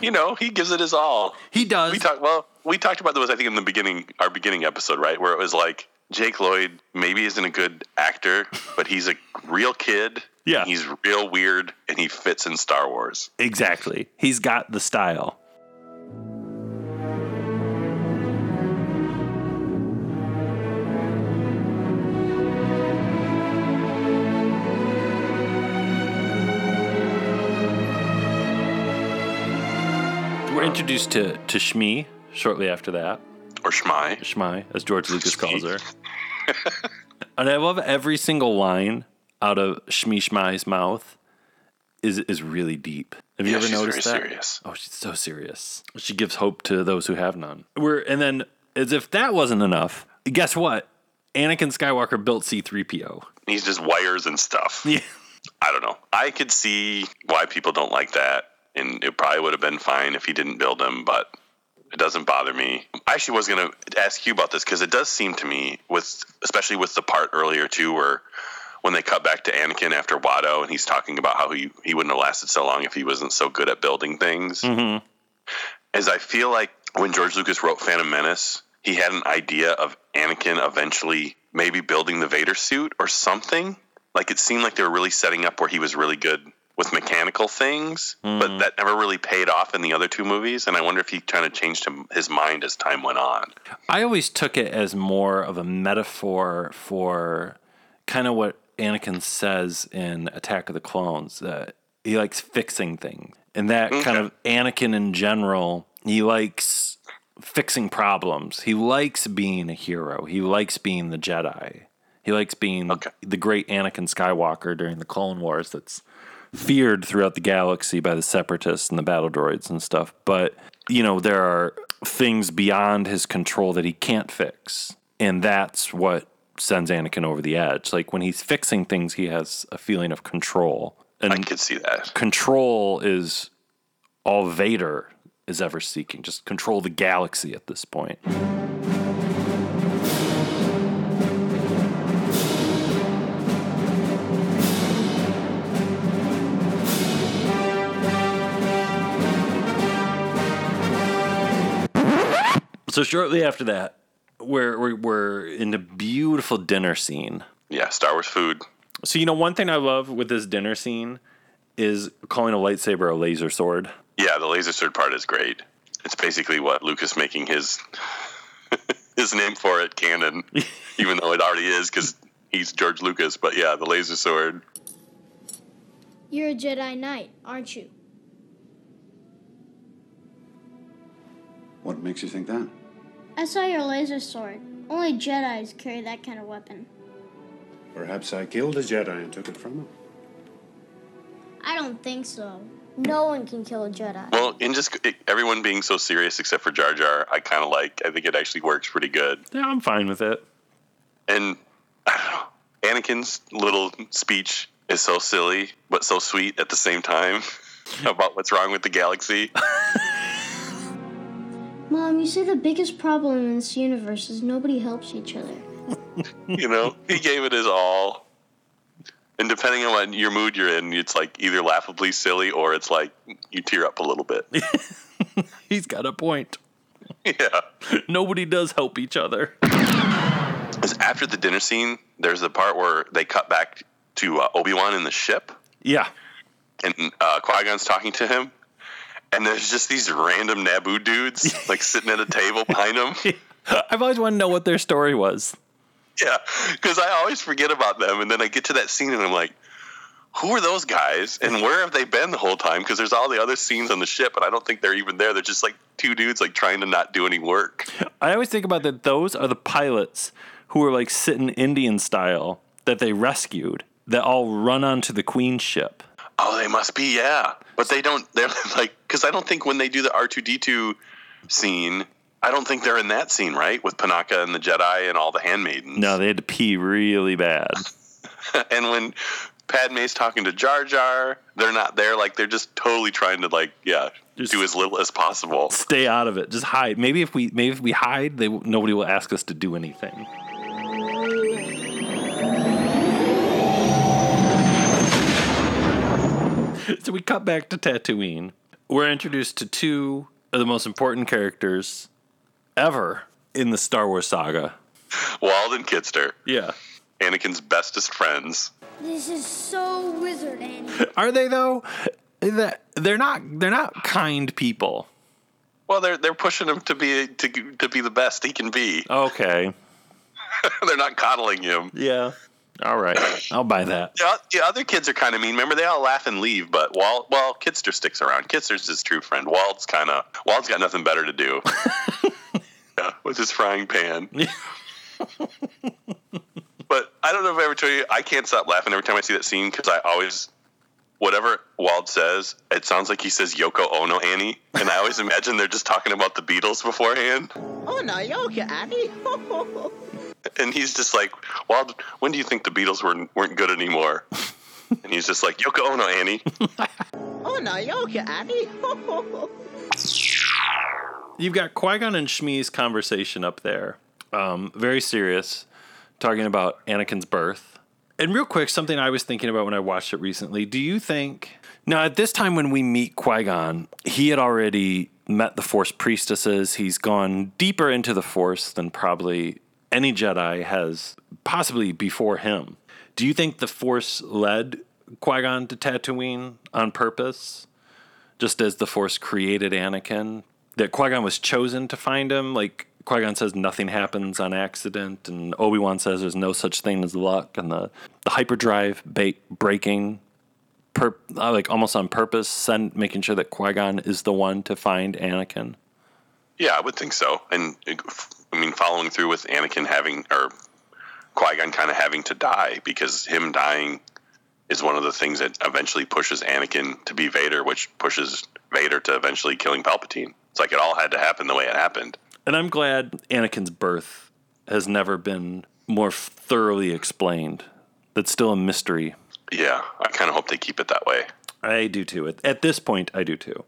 You know, he gives it his all. He does. We talk well, we talked about those, I think in the beginning our beginning episode, right? Where it was like Jake Lloyd maybe isn't a good actor, but he's a real kid. Yeah. He's real weird and he fits in Star Wars. Exactly. He's got the style. We're introduced to, to Shmi shortly after that. Or Shmai. Shmai, as George Lucas calls her. and I love every single line out of Shmi Shmai's mouth is is really deep. Have you Yeah, ever noticed that? serious. Oh, she's so serious. She gives hope to those who have none. We're and then as if that wasn't enough, guess what? Anakin Skywalker built C3PO. He's just wires and stuff. Yeah. I don't know. I could see why people don't like that, and it probably would have been fine if he didn't build him, but it doesn't bother me. I actually was going to ask you about this because it does seem to me, with especially with the part earlier too, where when they cut back to Anakin after Watto, and he's talking about how he he wouldn't have lasted so long if he wasn't so good at building things. Mm-hmm. Is I feel like when George Lucas wrote Phantom Menace, he had an idea of Anakin eventually maybe building the Vader suit or something. Like it seemed like they were really setting up where he was really good with mechanical things, but hmm. that never really paid off in the other two movies. And I wonder if he kind of changed him, his mind as time went on. I always took it as more of a metaphor for kind of what Anakin says in Attack of the Clones that he likes fixing things. And that kind of Anakin in general, he likes fixing problems. He likes being a hero. He likes being the Jedi. He likes being the great Anakin Skywalker during the Clone Wars that's feared throughout the galaxy by the separatists and the battle droids and stuff. But, you know, there are things beyond his control that he can't fix. And that's what sends Anakin over the edge. Like when he's fixing things, he has a feeling of control. And I could see that. control is all Vader is ever seeking. Just control the galaxy at this point. So shortly after that, we're, we're, we're in a beautiful dinner scene. Yeah, Star Wars food. So, you know, one thing I love with this dinner scene is calling a lightsaber a laser sword. Yeah, the laser sword part is great. It's basically what Lucas making his his name for it canon, even though it already is because he's George Lucas. But yeah, the laser sword. You're a Jedi Knight, aren't you? What makes you think that? I saw your laser sword. Only Jedi's carry that kind of weapon. Perhaps I killed a Jedi and took it from him. I don't think so. No one can kill a Jedi. Well, in just it, everyone being so serious except for Jar Jar, I kind of like. I think it actually works pretty good. Yeah, I'm fine with it. And I don't know, Anakin's little speech is so silly but so sweet at the same time about what's wrong with the galaxy. Mom, you say the biggest problem in this universe is nobody helps each other. you know, he gave it his all. And depending on what your mood you're in, it's like either laughably silly or it's like you tear up a little bit. He's got a point. yeah. Nobody does help each other. Is after the dinner scene, there's the part where they cut back to uh, Obi Wan in the ship, Yeah. and uh, Qui Gon's talking to him, and there's just these random Naboo dudes like sitting at a table behind them. I've always wanted to know what their story was. Yeah, because I always forget about them, and then I get to that scene, and I'm like, "Who are those guys? And where have they been the whole time?" Because there's all the other scenes on the ship, and I don't think they're even there. They're just like two dudes like trying to not do any work. I always think about that. Those are the pilots who are like sitting Indian style that they rescued that all run onto the Queen's ship. Oh, they must be, yeah. But they don't. They're like because I don't think when they do the R two D two scene, I don't think they're in that scene, right? With Panaka and the Jedi and all the handmaidens. No, they had to pee really bad. and when Padme's talking to Jar Jar, they're not there. Like they're just totally trying to like, yeah, just do as little as possible. Stay out of it. Just hide. Maybe if we maybe if we hide, they nobody will ask us to do anything. so we cut back to Tatooine. We're introduced to two of the most important characters ever in the Star Wars saga. Wald and Kitster, Yeah. Anakin's bestest friends. This is so wizard, Annie. Are they though? That- They're not. They're not kind people. Well, they're they're pushing him to be to to be the best he can be. Okay. they're not coddling him. Yeah. All right. I'll buy that. The, o- other kids are kind of mean. Remember, they all laugh and leave, but Wald, well, Kitster sticks around. Kitster's his true friend. Wald's kind of Wald's got nothing better to do. yeah, with his frying pan. but I don't know if I ever told you, I can't stop laughing every time I see that scene because I always, whatever Wald says, it sounds like he says Yoko Ono Annie, and I always imagine they're just talking about the Beatles beforehand. Oh, no, Yoko Annie. And he's just like, "Well, when do you think the Beatles weren't weren't good anymore? And he's just like, Yoko Ono Annie. oh, no, okay, Annie. You've got Qui Gon and Shmi's conversation up there. Um, very serious, talking about Anakin's birth. And real quick, something I was thinking about when I watched it recently. Do you think now at this time when we meet Qui Gon, he had already met the Force priestesses. He's gone deeper into the Force than probably any Jedi has, possibly before him. Do you think the Force led Qui Gon to Tatooine on purpose? just as the Force created Anakin, that Qui Gon was chosen to find him. Like Qui Gon says, nothing happens on accident, and Obi Wan says there's no such thing as luck, and the the hyperdrive ba- breaking, per- uh, like almost on purpose, send making sure that Qui Gon is the one to find Anakin. Yeah, I would think so. And I mean, following through with Anakin having or Qui Gon kind of having to die because him dying is one of the things that eventually pushes Anakin to be Vader, which pushes Vader to eventually killing Palpatine. It's like it all had to happen the way it happened. And I'm glad Anakin's birth has never been more thoroughly explained. That's still a mystery. Yeah, I kind of hope they keep it that way. I do too. At, at this point, I do too.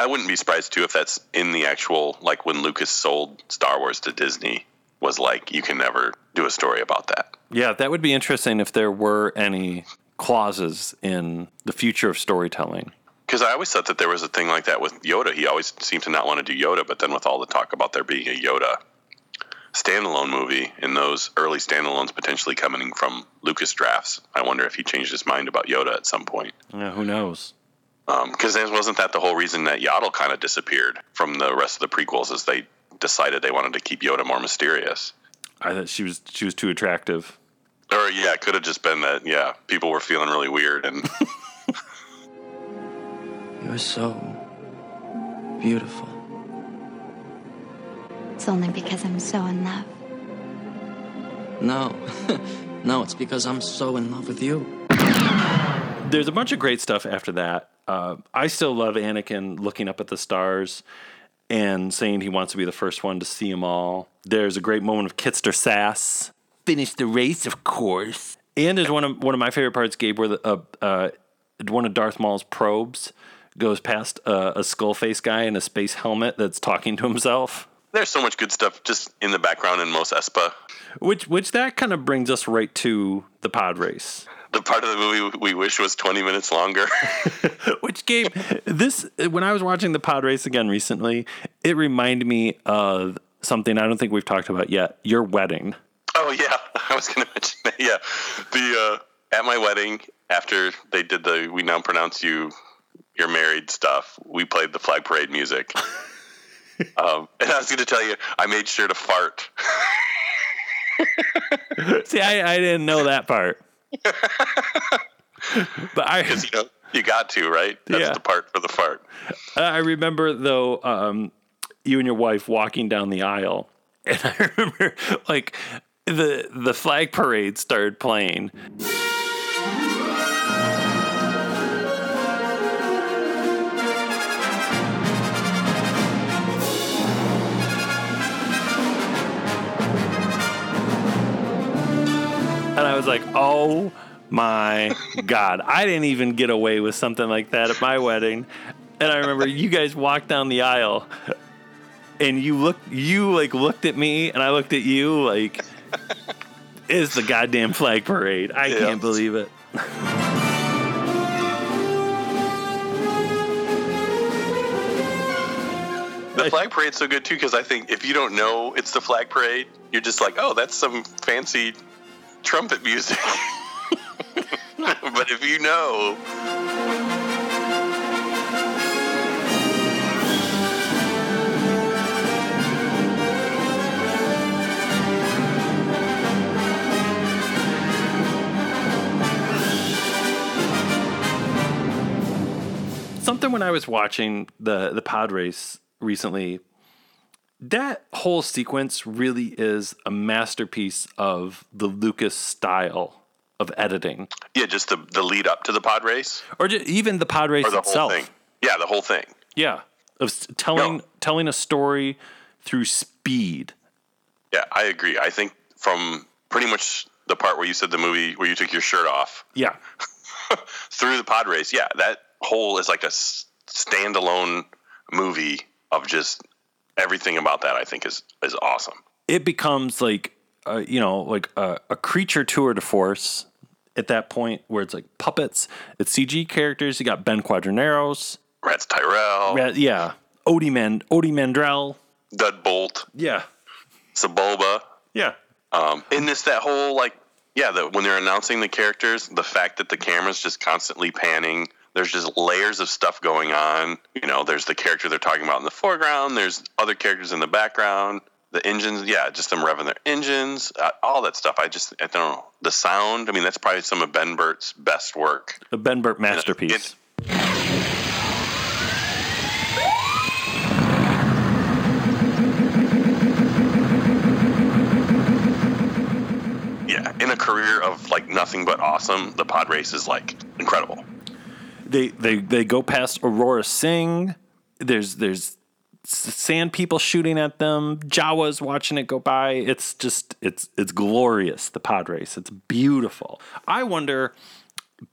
I wouldn't be surprised too if that's in the actual like when Lucas sold Star Wars to Disney was like you can never do a story about that. Yeah, that would be interesting if there were any clauses in the future of storytelling. Because I always thought that there was a thing like that with Yoda. He always seemed to not want to do Yoda, but then with all the talk about there being a Yoda standalone movie and those early standalones potentially coming from Lucas drafts, I wonder if he changed his mind about Yoda at some point. Yeah, who knows? Um, because then wasn't that the whole reason that Yaddle kind of disappeared from the rest of the prequels? Is they decided they wanted to keep Yoda more mysterious. I thought she was she was too attractive. Or yeah, it could have just been that. Yeah, people were feeling really weird, and You're so beautiful. It's only because I'm so in love. No, no, it's because I'm so in love with you. There's a bunch of great stuff after that. Uh, I still love Anakin looking up at the stars and saying he wants to be the first one to see them all. There's a great moment of Kitster sass. Finish the race, of course. And there's one of one of my favorite parts, Gabe, where the, uh, uh, one of Darth Maul's probes goes past uh, a skull face guy in a space helmet that's talking to himself. there's so much good stuff just in the background in Mos Espa. Which which that kind of brings us right to the pod race. The part of the movie we wish was 20 minutes longer. Which gave this when I was watching the pod race again recently, it reminded me of something I don't think we've talked about yet. Your wedding. Oh yeah, I was going to mention that. Yeah, the uh, at my wedding after they did the "We now pronounce you you're married" stuff, we played the flag parade music. um, and I was going to tell you, I made sure to fart. See, I, I didn't know that part. but I, Because you know you got to right. That's Yeah. the part for the fart. I remember though, um, you and your wife walking down the aisle, and I remember like the the flag parade started playing. was like, oh my God. I didn't even get away with something like that at my wedding. And I remember you guys walked down the aisle and you looked—you like looked at me and I looked at you like it's the goddamn flag parade. I can't believe it. the flag parade's so good too because I think if you don't know it's the flag parade, you're just like, oh, that's some fancy trumpet music. but if you know, Something when I was watching the the pod race recently, that whole sequence really is a masterpiece of the Lucas style of editing, yeah, just the the lead up to the pod race or even the pod race or the itself. whole thing. Yeah, the whole thing. Yeah, of telling telling a story through speed. Yeah, I agree. I think from pretty much the part where you said the movie where you took your shirt off Yeah, through the pod race, yeah, that whole is like a standalone movie of just everything about that. I think is is awesome. it becomes like uh, you know like a, a creature tour de force at that point where it's like puppets, it's CG characters. You got Ben Quadinaros, Ratts Tyerell, Ra- yeah, Ody Man, Ody Mandrell, Dud Bolt, yeah, Saboba. yeah. Um, in this, that whole like, yeah, the, when they're announcing the characters, the fact that the camera's just constantly panning. There's just layers of stuff going on. You know, there's the character they're talking about in the foreground. There's other characters in the background. The engines, yeah, just them revving their engines, uh, all that stuff. I just, I don't know. The sound, I mean, that's probably some of Ben Burtt's best work. The Ben Burtt masterpiece. Yeah, in a career of like nothing but awesome, the pod race is like incredible. They they they go past Aurra Sing. There's there's sand people shooting at them. Jawas watching it go by. It's just it's it's glorious. The pod race. It's beautiful. I wonder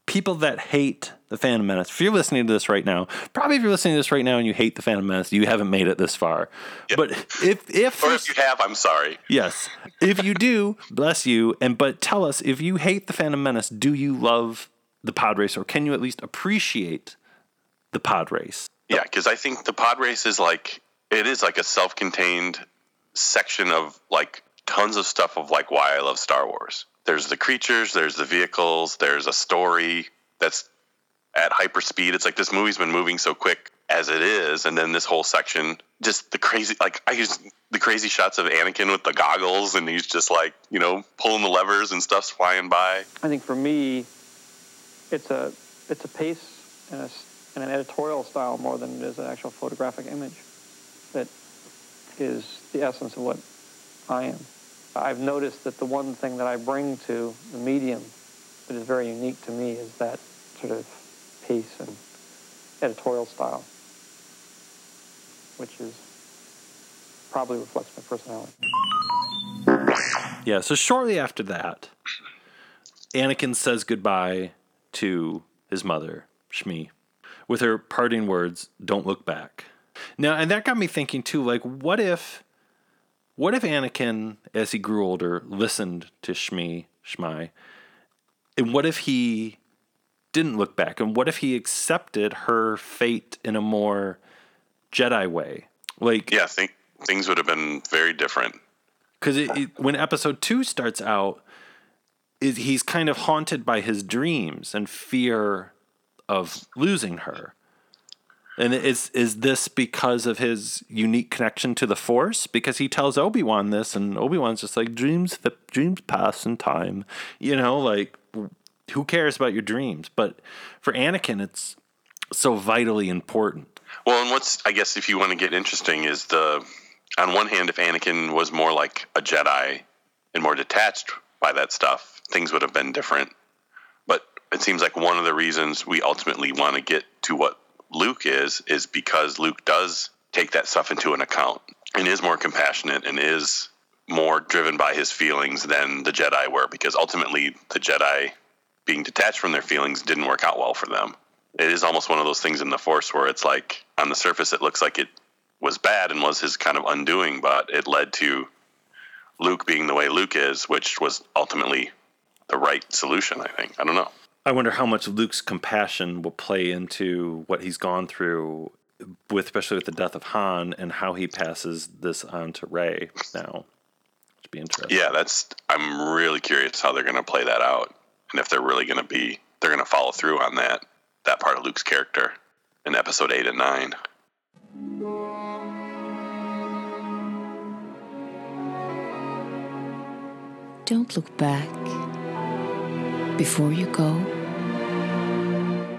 people that hate the Phantom Menace. If you're listening to this right now, probably if you're listening to this right now and you hate the Phantom Menace, you haven't made it this far. But if if Or if you have, I'm sorry. Yes. If you do, bless you. And but tell us if you hate the Phantom Menace, do you love the pod race or can you at least appreciate the pod race? Yeah, because I think the pod race is like it is like a self-contained section of like tons of stuff of like why I love Star Wars. There's the creatures, there's the vehicles, there's a story that's at hyper speed. It's like this movie's been moving so quick as it is, and then this whole section, just the crazy like I just the crazy shots of Anakin with the goggles, and he's just like you know pulling the levers and stuff's flying by. I think for me, it's a it's a pace and, a and an editorial style more than it is an actual photographic image that is the essence of what I am. I've noticed that the one thing that I bring to the medium that is very unique to me is that sort of pace and editorial style, which is probably reflects my personality. Yeah, so shortly after that, Anakin says goodbye to his mother, Shmi, with her parting words, "Don't look back." Now, and that got me thinking too, like what if what if Anakin as he grew older listened to Shmi, Shmai, and what if he didn't look back and what if he accepted her fate in a more Jedi way? Like Yeah, I think things would have been very different. because when episode two starts out, is he's kind of haunted by his dreams and fear of losing her. And is is this because of his unique connection to the Force? Because he tells Obi Wan this, and Obi Wan's just like dreams. The Dreams pass in time. You know, like who cares about your dreams? But for Anakin, it's so vitally important. Well, and what's I guess if you want to get interesting is the on one hand, if Anakin was more like a Jedi and more detached by that stuff, things would have been different. But it seems like one of the reasons we ultimately want to get to what Luke is is because Luke does take that stuff into an account and is more compassionate and is more driven by his feelings than the Jedi were because ultimately the Jedi being detached from their feelings didn't work out well for them. It is almost one of those things in the Force where it's like on the surface it looks like it was bad and was his kind of undoing, but it led to Luke being the way Luke is, which was ultimately the right solution, I think. I don't know. I wonder how much Luke's compassion will play into what he's gone through with especially with the death of Han and how he passes this on to Rey now. Should be interesting. Yeah, that's. I'm really curious how they're going to play that out, and if they're really going to be, they're going to follow through on that that part of Luke's character in episode eight and nine. Don't look back before you go.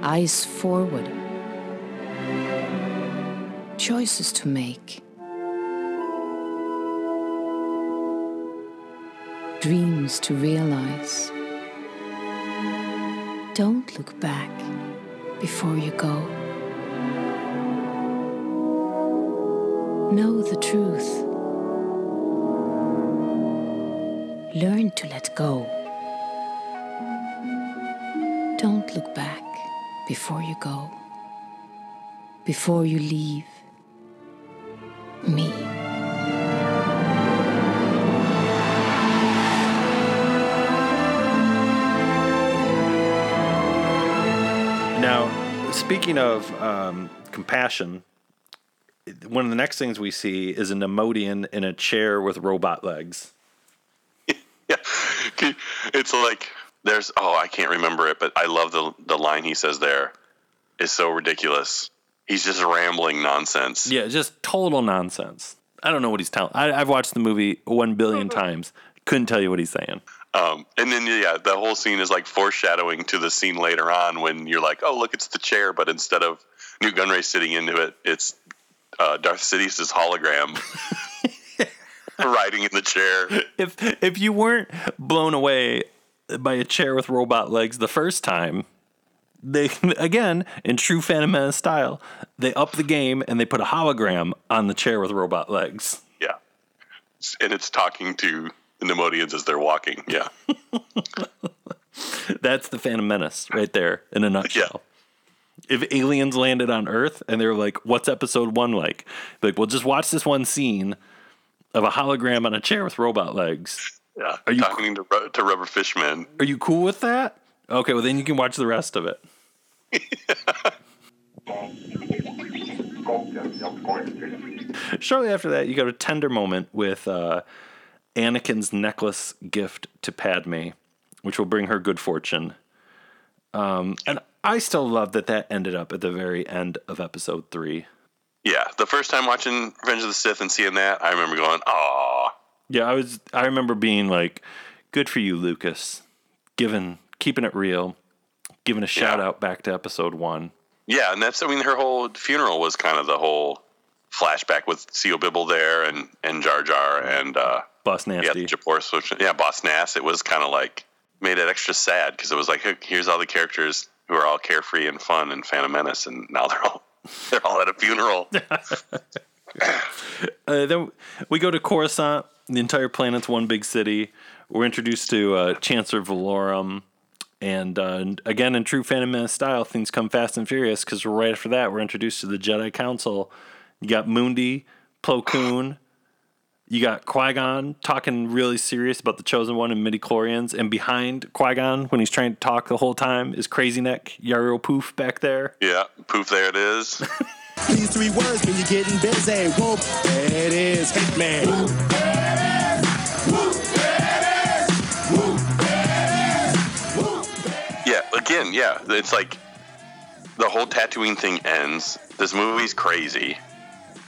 Eyes forward. Choices to make. Dreams to realize. Don't look back before you go. Know the truth. Learn to let go. Don't look back before you go. Before you leave me. Now, speaking of um, compassion, one of the next things we see is an Neimoidian in a chair with robot legs. It's like there's oh I can't remember it, but I love the the line he says there. It's so ridiculous. He's just rambling nonsense. Yeah, just total nonsense. I don't know what he's telling. I, I've watched the movie one billion times. Couldn't tell you what he's saying. Um, and then yeah, the whole scene is like foreshadowing to the scene later on when you're like, oh look, it's the chair, but instead of Nute Gunray sitting into it, it's uh, Darth Sidious's hologram riding in the chair. If if you weren't blown away by a chair with robot legs the first time, they again in true Phantom Menace style, they up the game and they put a hologram on the chair with robot legs. Yeah, and it's talking to the Neimoidians as they're walking. Yeah, That's the Phantom Menace right there in a nutshell. Yeah. If aliens landed on Earth and they're like, "What's Episode One like?" Like, well, just watch this one scene of a hologram on a chair with robot legs. Yeah. Are you talking to to Rubber Fishman? Are you cool with that? Okay, well then you can watch the rest of it. Shortly after that, you got a tender moment with uh, Anakin's necklace gift to Padme, which will bring her good fortune. Um, and I still love that that ended up at the very end of episode three. Yeah, the first time watching Revenge of the Sith and seeing that, I remember going, "Aw." Yeah, I was. I remember being like, "Good for you, Lucas, giving keeping it real, giving a shout out back to episode one." Yeah, and that's I mean her whole funeral was kind of the whole flashback with Sio Bibble there and and Jar Jar and uh, Boss yeah, Nasty. Japor switch. Yeah, Boss Nass. It was kind of like made it extra sad because it was like here's all the characters who are all carefree and fun in Phantom Menace, and now they're all they're all at a funeral. Uh, then we go to Coruscant. The entire planet's one big city. We're introduced to uh, Chancellor Valorum. And uh, again, in true Phantom Menace style, things come fast and furious because right after that, we're introduced to the Jedi Council. You got Mundi, Plo Koon. You got Qui Gon talking really serious about the Chosen One and midi chlorians. And behind Qui Gon, when he's trying to talk the whole time, is Crazy Neck Yarael Poof back there. yeah, poof, there it is. These three words mean you're getting busy. Whoop, there it is, Hitman. Yeah, again, yeah. It's like the whole Tatooine thing ends. This movie's crazy,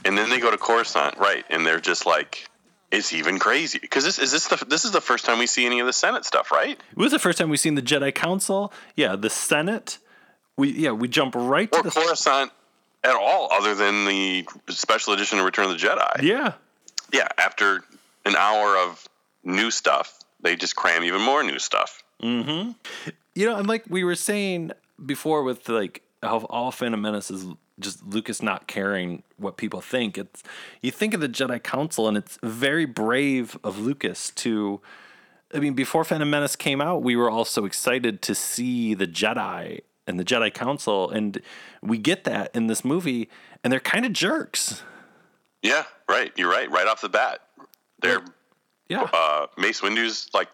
and then they go to Coruscant, right? And they're just like, it's even crazy because this is this the this is the first time we see any of the Senate stuff, right? It was the first time we've seen the Jedi Council. Yeah, the Senate. We yeah we jump right to the Coruscant at all, other than the special edition of Return of the Jedi. yeah. Yeah, after an hour of new stuff, they just cram even more new stuff. Mm-hmm. You know, and like we were saying before, with like how all Phantom Menace is just Lucas not caring what people think. It's you think of the Jedi Council, and it's very brave of Lucas to. I mean, before Phantom Menace came out, we were all so excited to see the Jedi and the Jedi Council, and we get that in this movie, and they're kind of jerks. Yeah, right. You're right. Right off the bat, they're yeah. Uh, Mace Windu's like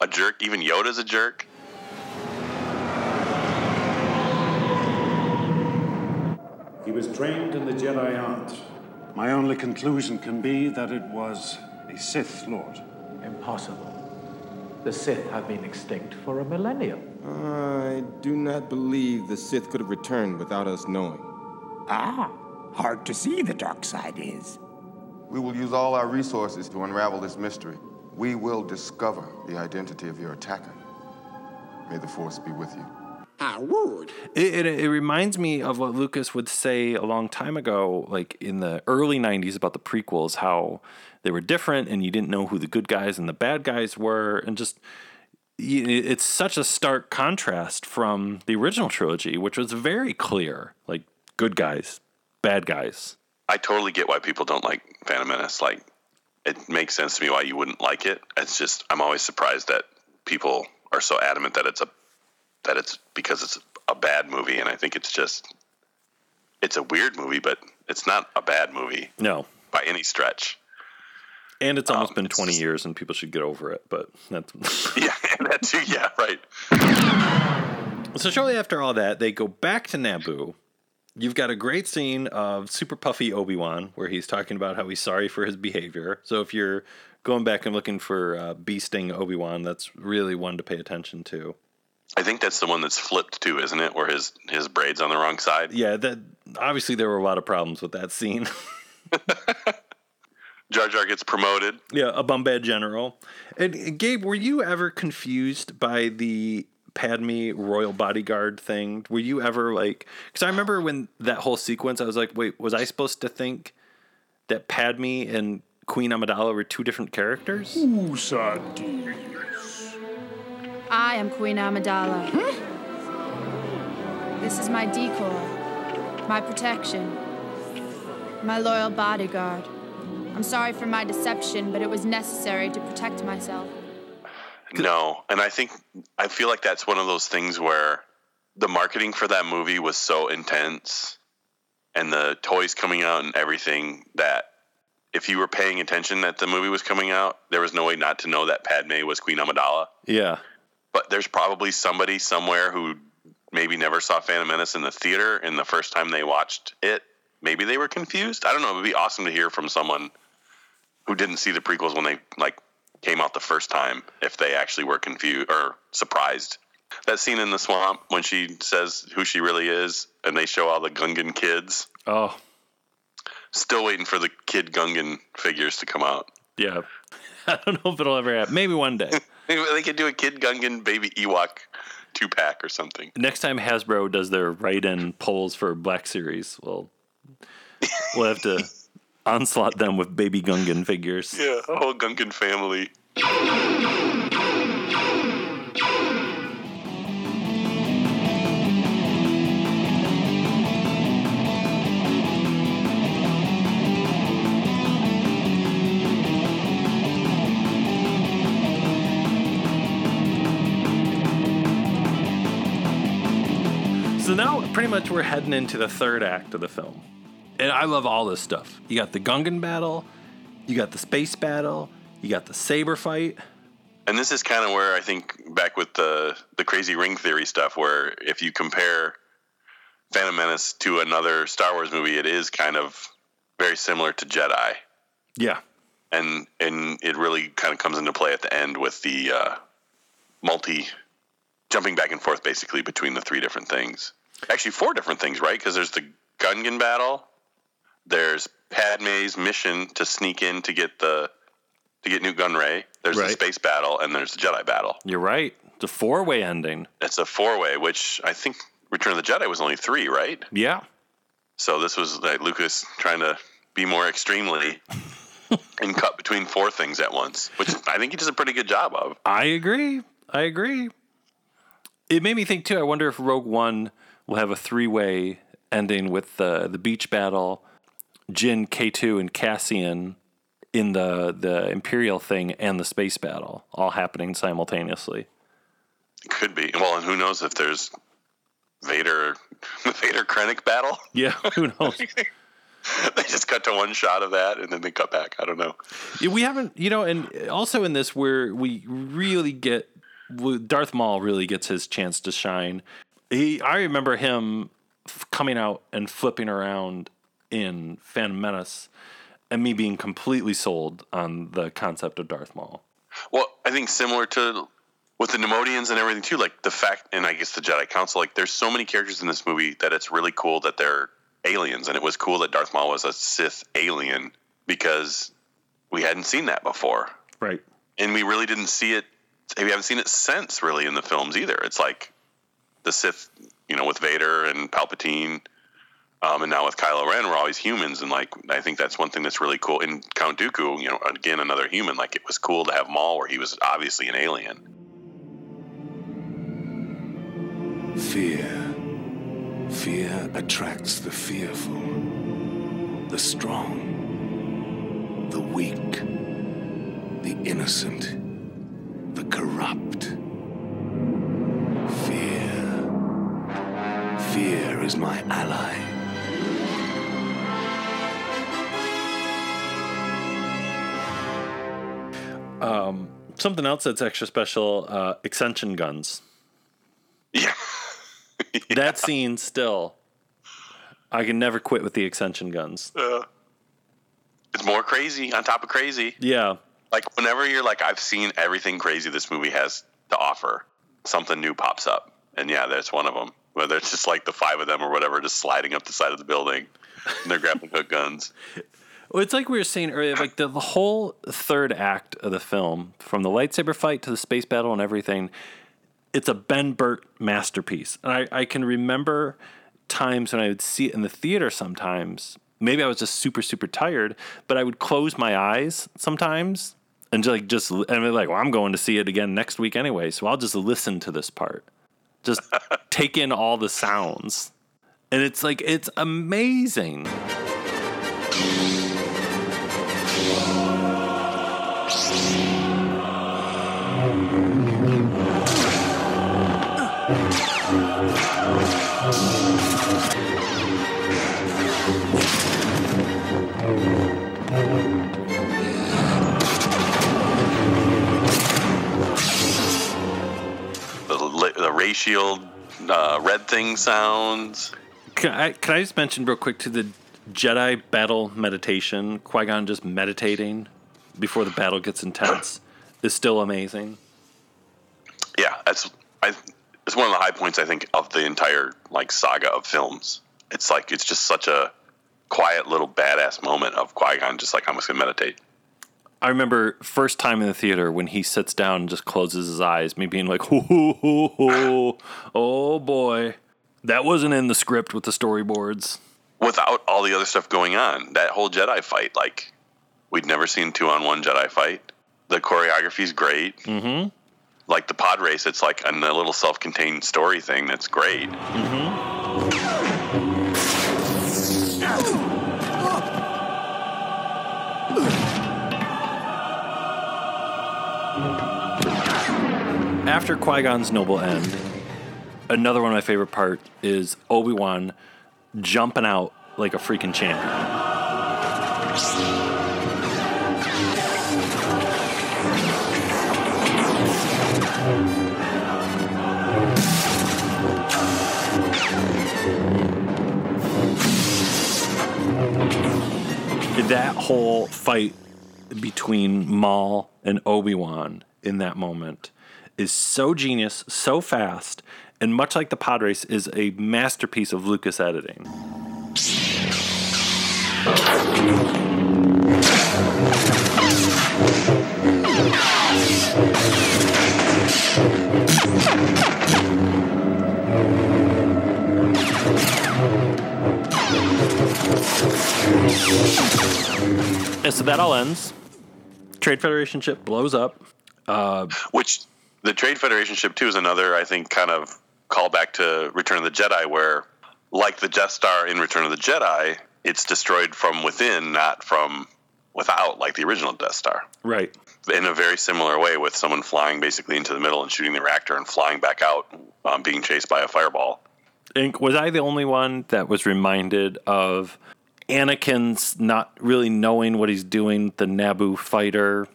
a jerk. Even Yoda's a jerk. He was trained in the Jedi art. My only conclusion can be that it was a Sith Lord. Impossible. The Sith have been extinct for a millennium. I do not believe the Sith could have returned without us knowing. Ah, hard to see the dark side is. We will use all our resources to unravel this mystery. We will discover the identity of your attacker. May the Force be with you. I would. It, it, it reminds me of what Lucas would say a long time ago, like in the early 90s about the prequels, how they were different and you didn't know who the good guys and the bad guys were. And just, it's such a stark contrast from the original trilogy, which was very clear like good guys, bad guys. I totally get why people don't like Phantom Menace. Like, it makes sense to me why you wouldn't like it. It's just I'm always surprised that people are so adamant that it's a that it's because it's a bad movie, and I think it's just it's a weird movie, but it's not a bad movie No. by any stretch. And it's almost been 20 years and people should get over it, but that's. yeah, that too. Yeah, right. So shortly after all that, they go back to Naboo. You've got a great scene of super puffy Obi Wan where he's talking about how he's sorry for his behavior. So if you're going back and looking for uh, beasting Obi Wan, that's really one to pay attention to. I think that's the one that's flipped too, isn't it? Where his his braids on the wrong side. Yeah, that obviously there were a lot of problems with that scene. Jar Jar gets promoted. yeah, a Bombad general. And Gabe, were you ever confused by the Padme royal bodyguard thing? Were you ever like? Because I remember when that whole sequence, I was like, wait, was I supposed to think that Padme and Queen Amidala were two different characters? Ooh, Sardines. I am Queen Amidala. This is my decoy, my protection, my loyal bodyguard. I'm sorry for my deception, but it was necessary to protect myself. No, and I think I feel like that's one of those things where the marketing for that movie was so intense and the toys coming out and everything that if you were paying attention that the movie was coming out, there was no way not to know that Padme was Queen Amidala. Yeah. But there's probably somebody somewhere who maybe never saw Phantom Menace in the theater and the first time they watched it, maybe they were confused. I don't know, it would be awesome to hear from someone who didn't see the prequels when they like came out the first time if they actually were confused or surprised. That scene in the swamp when she says who she really is and they show all the Gungan kids. Oh. Still waiting for the kid Gungan figures to come out. Yeah. I don't know if it'll ever happen. Maybe one day. They could do a kid Gungan baby Ewok two pack or something. Next time Hasbro does their write-in polls for Black Series, we'll we'll have to onslaught them with baby Gungan figures. Yeah, a whole Gungan family. Pretty much, we're heading into the third act of the film, and I love all this stuff. You got the Gungan battle, you got the space battle, you got the saber fight. And this is kind of where I think back with the the crazy ring theory stuff, where if you compare Phantom Menace to another Star Wars movie, it is kind of very similar to Jedi, Yeah, and and it really kind of comes into play at the end with the uh, multi jumping back and forth basically between the three different things. Actually, four different things, right? Because there's the Gungan battle, there's Padme's mission to sneak in to get the to get Nute Gunray. There's the space battle, and there's the Jedi battle. you're right. The four-way ending. It's a four way, which I think Return of the Jedi was only three, right? Yeah. So this was like Lucas trying to be more extremely and cut between four things at once, which I think he does a pretty good job of. I agree. I agree. It made me think too. I wonder if Rogue One will have a three-way ending with the the beach battle, Jyn, K two, and Cassian in the the Imperial thing and the space battle all happening simultaneously. Could be. Well, and who knows if there's Vader, the Vader Krennic battle? Yeah, who knows? they just cut to one shot of that and then they cut back. I don't know. We haven't, you know, and also in this where we really get Darth Maul really gets his chance to shine. He, I remember him f- coming out and flipping around in Phantom Menace, and me being completely sold on the concept of Darth Maul. Well, I think similar to with the Neimoidians and everything too, like the fact, and I guess the Jedi Council, like there's so many characters in this movie that it's really cool that they're aliens, and it was cool that Darth Maul was a Sith alien because we hadn't seen that before, right? And we really didn't see it. We haven't seen it since really in the films either. It's like the Sith, you know, with Vader and Palpatine. Um, and now with Kylo Ren, we're always humans, and like I think that's one thing that's really cool. In Count Dooku, you know, again another human. Like it was cool to have Maul, where he was obviously an alien. Fear. Fear attracts the fearful, the strong, the weak, the innocent, the corrupt. Is my ally. Um, something else that's extra special: uh, extension guns. Yeah. That scene still. I can never quit with the extension guns. Uh, it's more crazy on top of crazy. Yeah. Like whenever you're like, I've seen everything crazy this movie has to offer, something new pops up, and yeah, that's one of them. Whether it's just like the five of them or whatever, just sliding up the side of the building, and they're grappling hook guns. Well, it's like we were saying earlier, like the, the whole third act of the film, from the lightsaber fight to the space battle and everything, it's a Ben Burtt masterpiece. And I, I can remember times when I would see it in the theater sometimes. Maybe I was just super, super tired, but I would close my eyes sometimes and just like just and be like, well, I'm going to see it again next week anyway, so I'll just listen to this part. Just take in all the sounds. And it's like it's amazing. The, ray shield uh, red thing sounds. Can I, can I just mention real quick to the Jedi battle meditation, Qui Gon just meditating before the battle gets intense is still amazing. Yeah, that's I. It's one of the high points I think of the entire like saga of films. It's like it's just such a quiet little badass moment of Qui Gon just like I'm just gonna meditate. I remember first time in the theater when he sits down and just closes his eyes, me being like, "Hoo, hoo, hoo. "Oh boy, that wasn't in the script with the storyboards." Without all the other stuff going on, that whole Jedi fight, like we'd never seen two on one Jedi fight. The choreography's great. Mm-hmm. Like the pod race, it's like a little self-contained story thing that's great. After Qui Gon's noble end, another one of my favorite part is Obi Wan jumping out like a freaking champion. That whole fight between Maul and Obi Wan in that moment is so genius, so fast, and much like the pod race, is a masterpiece of Lucas editing. And so that all ends. Trade Federation ship blows up. Uh, Which the Trade Federation ship too is another, I think, kind of callback to Return of the Jedi, where like the Death Star in Return of the Jedi, it's destroyed from within, not from without, like the original Death Star. right. In a very similar way, with someone flying basically into the middle and shooting the reactor and flying back out, um, being chased by a fireball. Was I the only one that was reminded of Anakin's not really knowing what he's doing, the Naboo fighter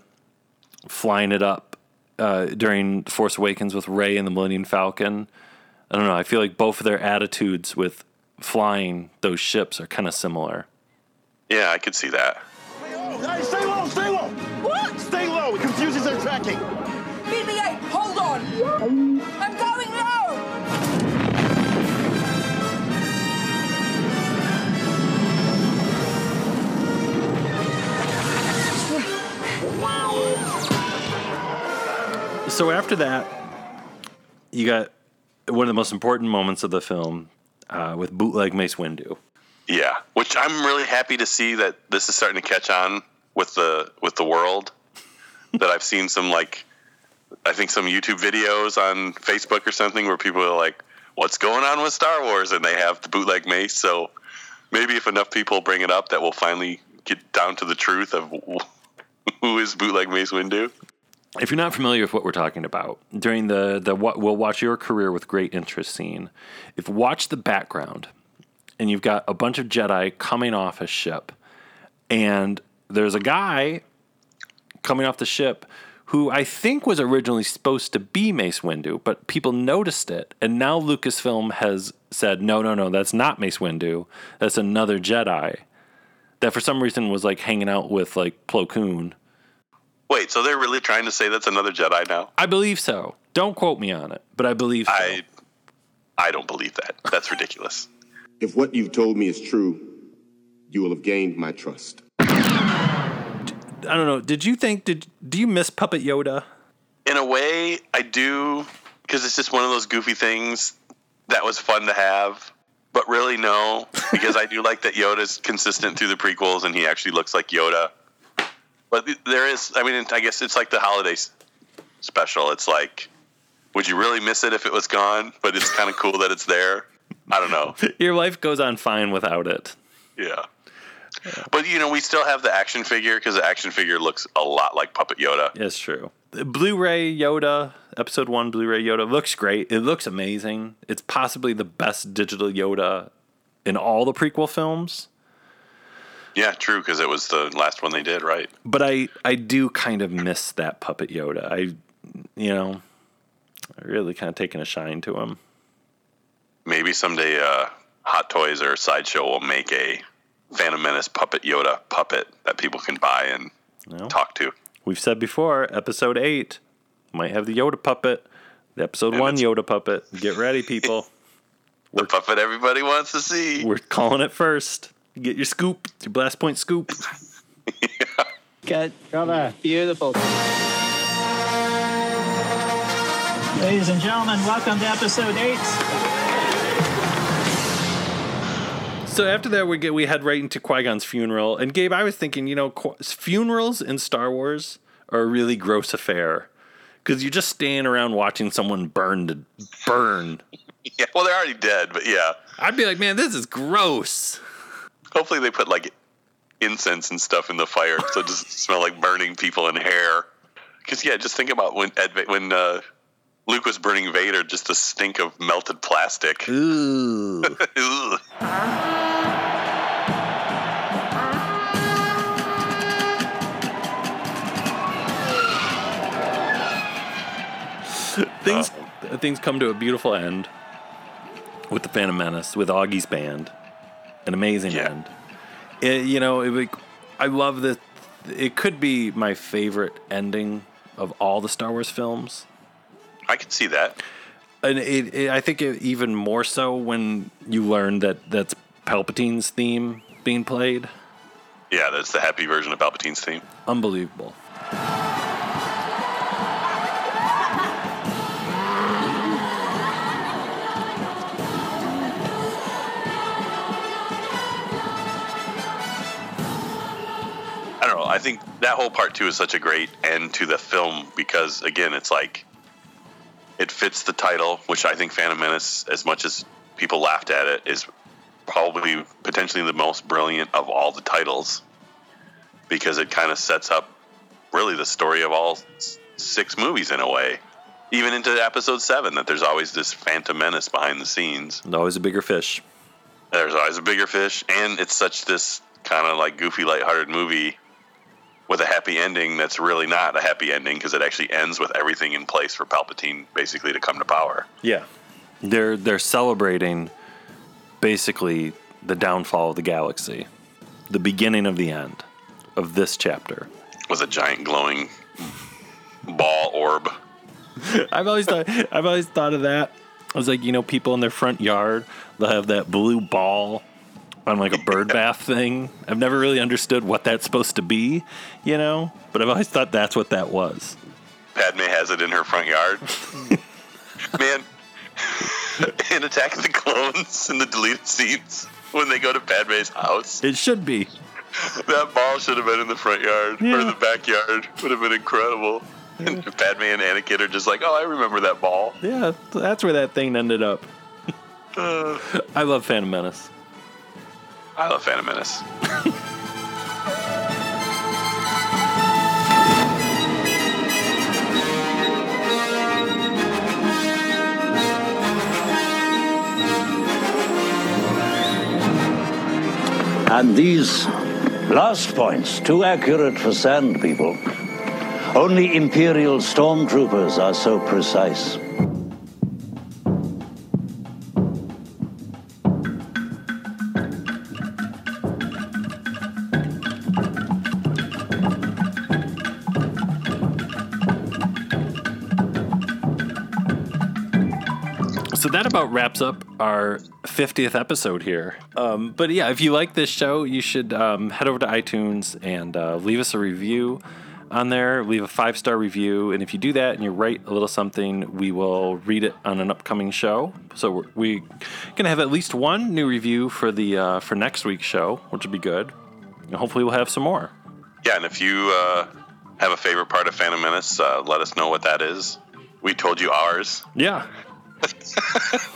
flying it up uh, during Force Awakens with Rey and the Millennium Falcon? I don't know. I feel like both of their attitudes with flying those ships are kind of similar. Yeah, I could see that. Hey, stay low, stay low! What? Stay low, it confuses their tracking. So after that, you got one of the most important moments of the film uh, with bootleg Mace Windu. Yeah, which I'm really happy to see that this is starting to catch on with the with the world. that I've seen some like, I think some YouTube videos on Facebook or something where people are like, "What's going on with Star Wars?" and they have the bootleg Mace. So maybe if enough people bring it up, that we'll finally get down to the truth of who is bootleg Mace Windu. If you're not familiar with what we're talking about, during the the what we'll watch your career with great interest scene, if watch the background and you've got a bunch of Jedi coming off a ship, and there's a guy coming off the ship who I think was originally supposed to be Mace Windu, but people noticed it, and now Lucasfilm has said, no, no, no, that's not Mace Windu, that's another Jedi. That for some reason was like hanging out with like Plo Koon. Wait, so they're really trying to say that's another Jedi now? I believe so. Don't quote me on it, but I believe so. I I don't believe that. That's ridiculous. If what you've told me is true, you will have gained my trust. I don't know. Did you think did do you miss Puppet Yoda? In a way, I do because it's just one of those goofy things that was fun to have. But really, no, because I do like that Yoda's consistent through the prequels, and he actually looks like Yoda. But there is, I mean, I guess it's like the holiday special. It's like, would you really miss it if it was gone? But it's kind of cool that it's there. I don't know. Your life goes on fine without it. Yeah. But you know, we still have the action figure because the action figure looks a lot like Puppet Yoda. It's true. The Blu-ray Yoda, episode one Blu-ray Yoda looks great. It looks amazing. It's possibly the best digital Yoda in all the prequel films. Yeah, true, because it was the last one they did, right? But I, I do kind of miss that puppet Yoda. I, you know, I really kind of taken a shine to him. Maybe someday uh, Hot Toys or Sideshow will make a Phantom Menace puppet Yoda puppet that people can buy and No. talk to. We've said before, episode eight might have the Yoda puppet. The episode And one Yoda puppet. Get ready, people. The puppet everybody wants to see. We're calling it first. Get your scoop, your blast point scoop. Good. Brother. Beautiful. Ladies and gentlemen, welcome to episode eight. So after that, we get we head right into Qui Gon's funeral. And Gabe, I was thinking, you know, Qui- funerals in Star Wars are a really gross affair because you're just standing around watching someone burn to burn. Yeah, well, they're already dead, but yeah. I'd be like, man, this is gross. Hopefully, they put like incense and stuff in the fire, so it doesn't smell like burning people and hair. Because yeah, just think about when Ed, when uh, Luke was burning Vader, just the stink of melted plastic. Ooh. Ugh. things things come to a beautiful end with the Phantom Menace, with Augie's band, an amazing end. It, you know, it, I love that. It could be my favorite ending of all the Star Wars films. I can see that. And it, it, I think it, even more so when you learn that that's Palpatine's theme being played. Yeah, that's the happy version of Palpatine's theme. Unbelievable. I don't know. I think that whole part two is such a great end to the film because again, it's like it fits the title, which I think Phantom Menace, as much as people laughed at it, is probably potentially the most brilliant of all the titles because it kind of sets up really the story of all six movies in a way. Even into episode seven, that there's always this Phantom Menace behind the scenes. And always a bigger fish. There's always a bigger fish, and it's such this kind of like goofy, lighthearted movie with a happy ending that's really not a happy ending because it actually ends with everything in place for Palpatine basically to come to power. Yeah. They're they're celebrating basically the downfall of the galaxy, the beginning of the end of this chapter. Was a giant glowing ball orb. I've always thought I've always thought of that. I was like, you know, people in their front yard, they'll have that blue ball on like a bird bath thing. I've never really understood what that's supposed to be, you know, but I've always thought that's what that was. Padme has it in her front yard. Man, in Attack of the Clones in the deleted scenes when they go to Padme's house, It should be. that ball should have been in the front yard or the backyard. Would have been incredible. And Padme and Anakin are just like, oh, I remember that ball. Yeah, that's where that thing ended up. Uh, I love Phantom Menace. I love Phantom Menace. And these last points, too accurate for sand people. Only Imperial stormtroopers are so precise. That about wraps up our 50th episode here. Um, but yeah, if you like this show, you should um, head over to iTunes and uh, leave us a review on there. Leave a five star review. And if you do that and you write a little something, we will read it on an upcoming show. So we're, we're going to have at least one new review for the uh, for next week's show, which will be good. And hopefully we'll have some more. Yeah, and if you uh, have a favorite part of Phantom Menace, uh, let us know what that is. We told you ours. Yeah.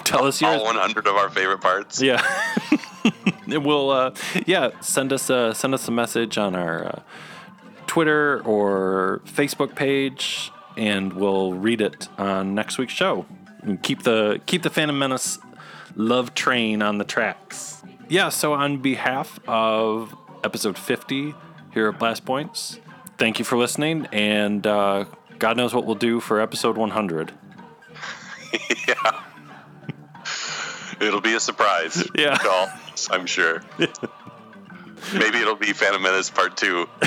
Tell us yours. All 100 of our favorite parts. Yeah. We'll uh, yeah send us a send us a message on our uh, Twitter or Facebook page, and we'll read it on next week's show. And keep the keep the Phantom Menace love train on the tracks. Yeah. So on behalf of episode 50 here at Blast Points, thank you for listening, and uh, God knows what we'll do for episode 100. yeah. It'll be a surprise. Yeah. to all, I'm sure. Maybe it'll be Phantom Menace Part 2.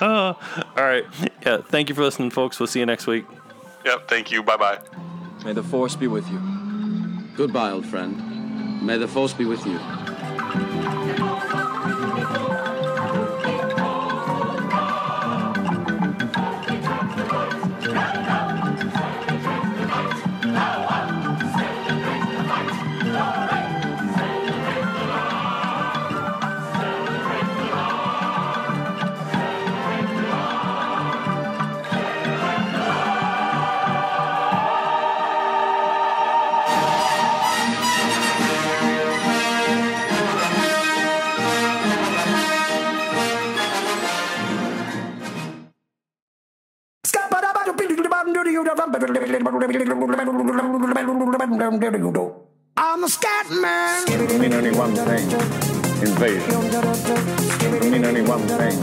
Uh, all right. Yeah. Thank you for listening, folks. We'll see you next week. Yep, thank you. Bye bye. May the Force be with you. Goodbye, old friend. May the Force be with you. I'm a scat man. I mean only one thing. Invasion. I mean only one thing.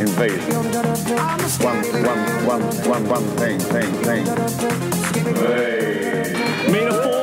Invasion. One, one, one, one, one thing, thing, thing. Hey.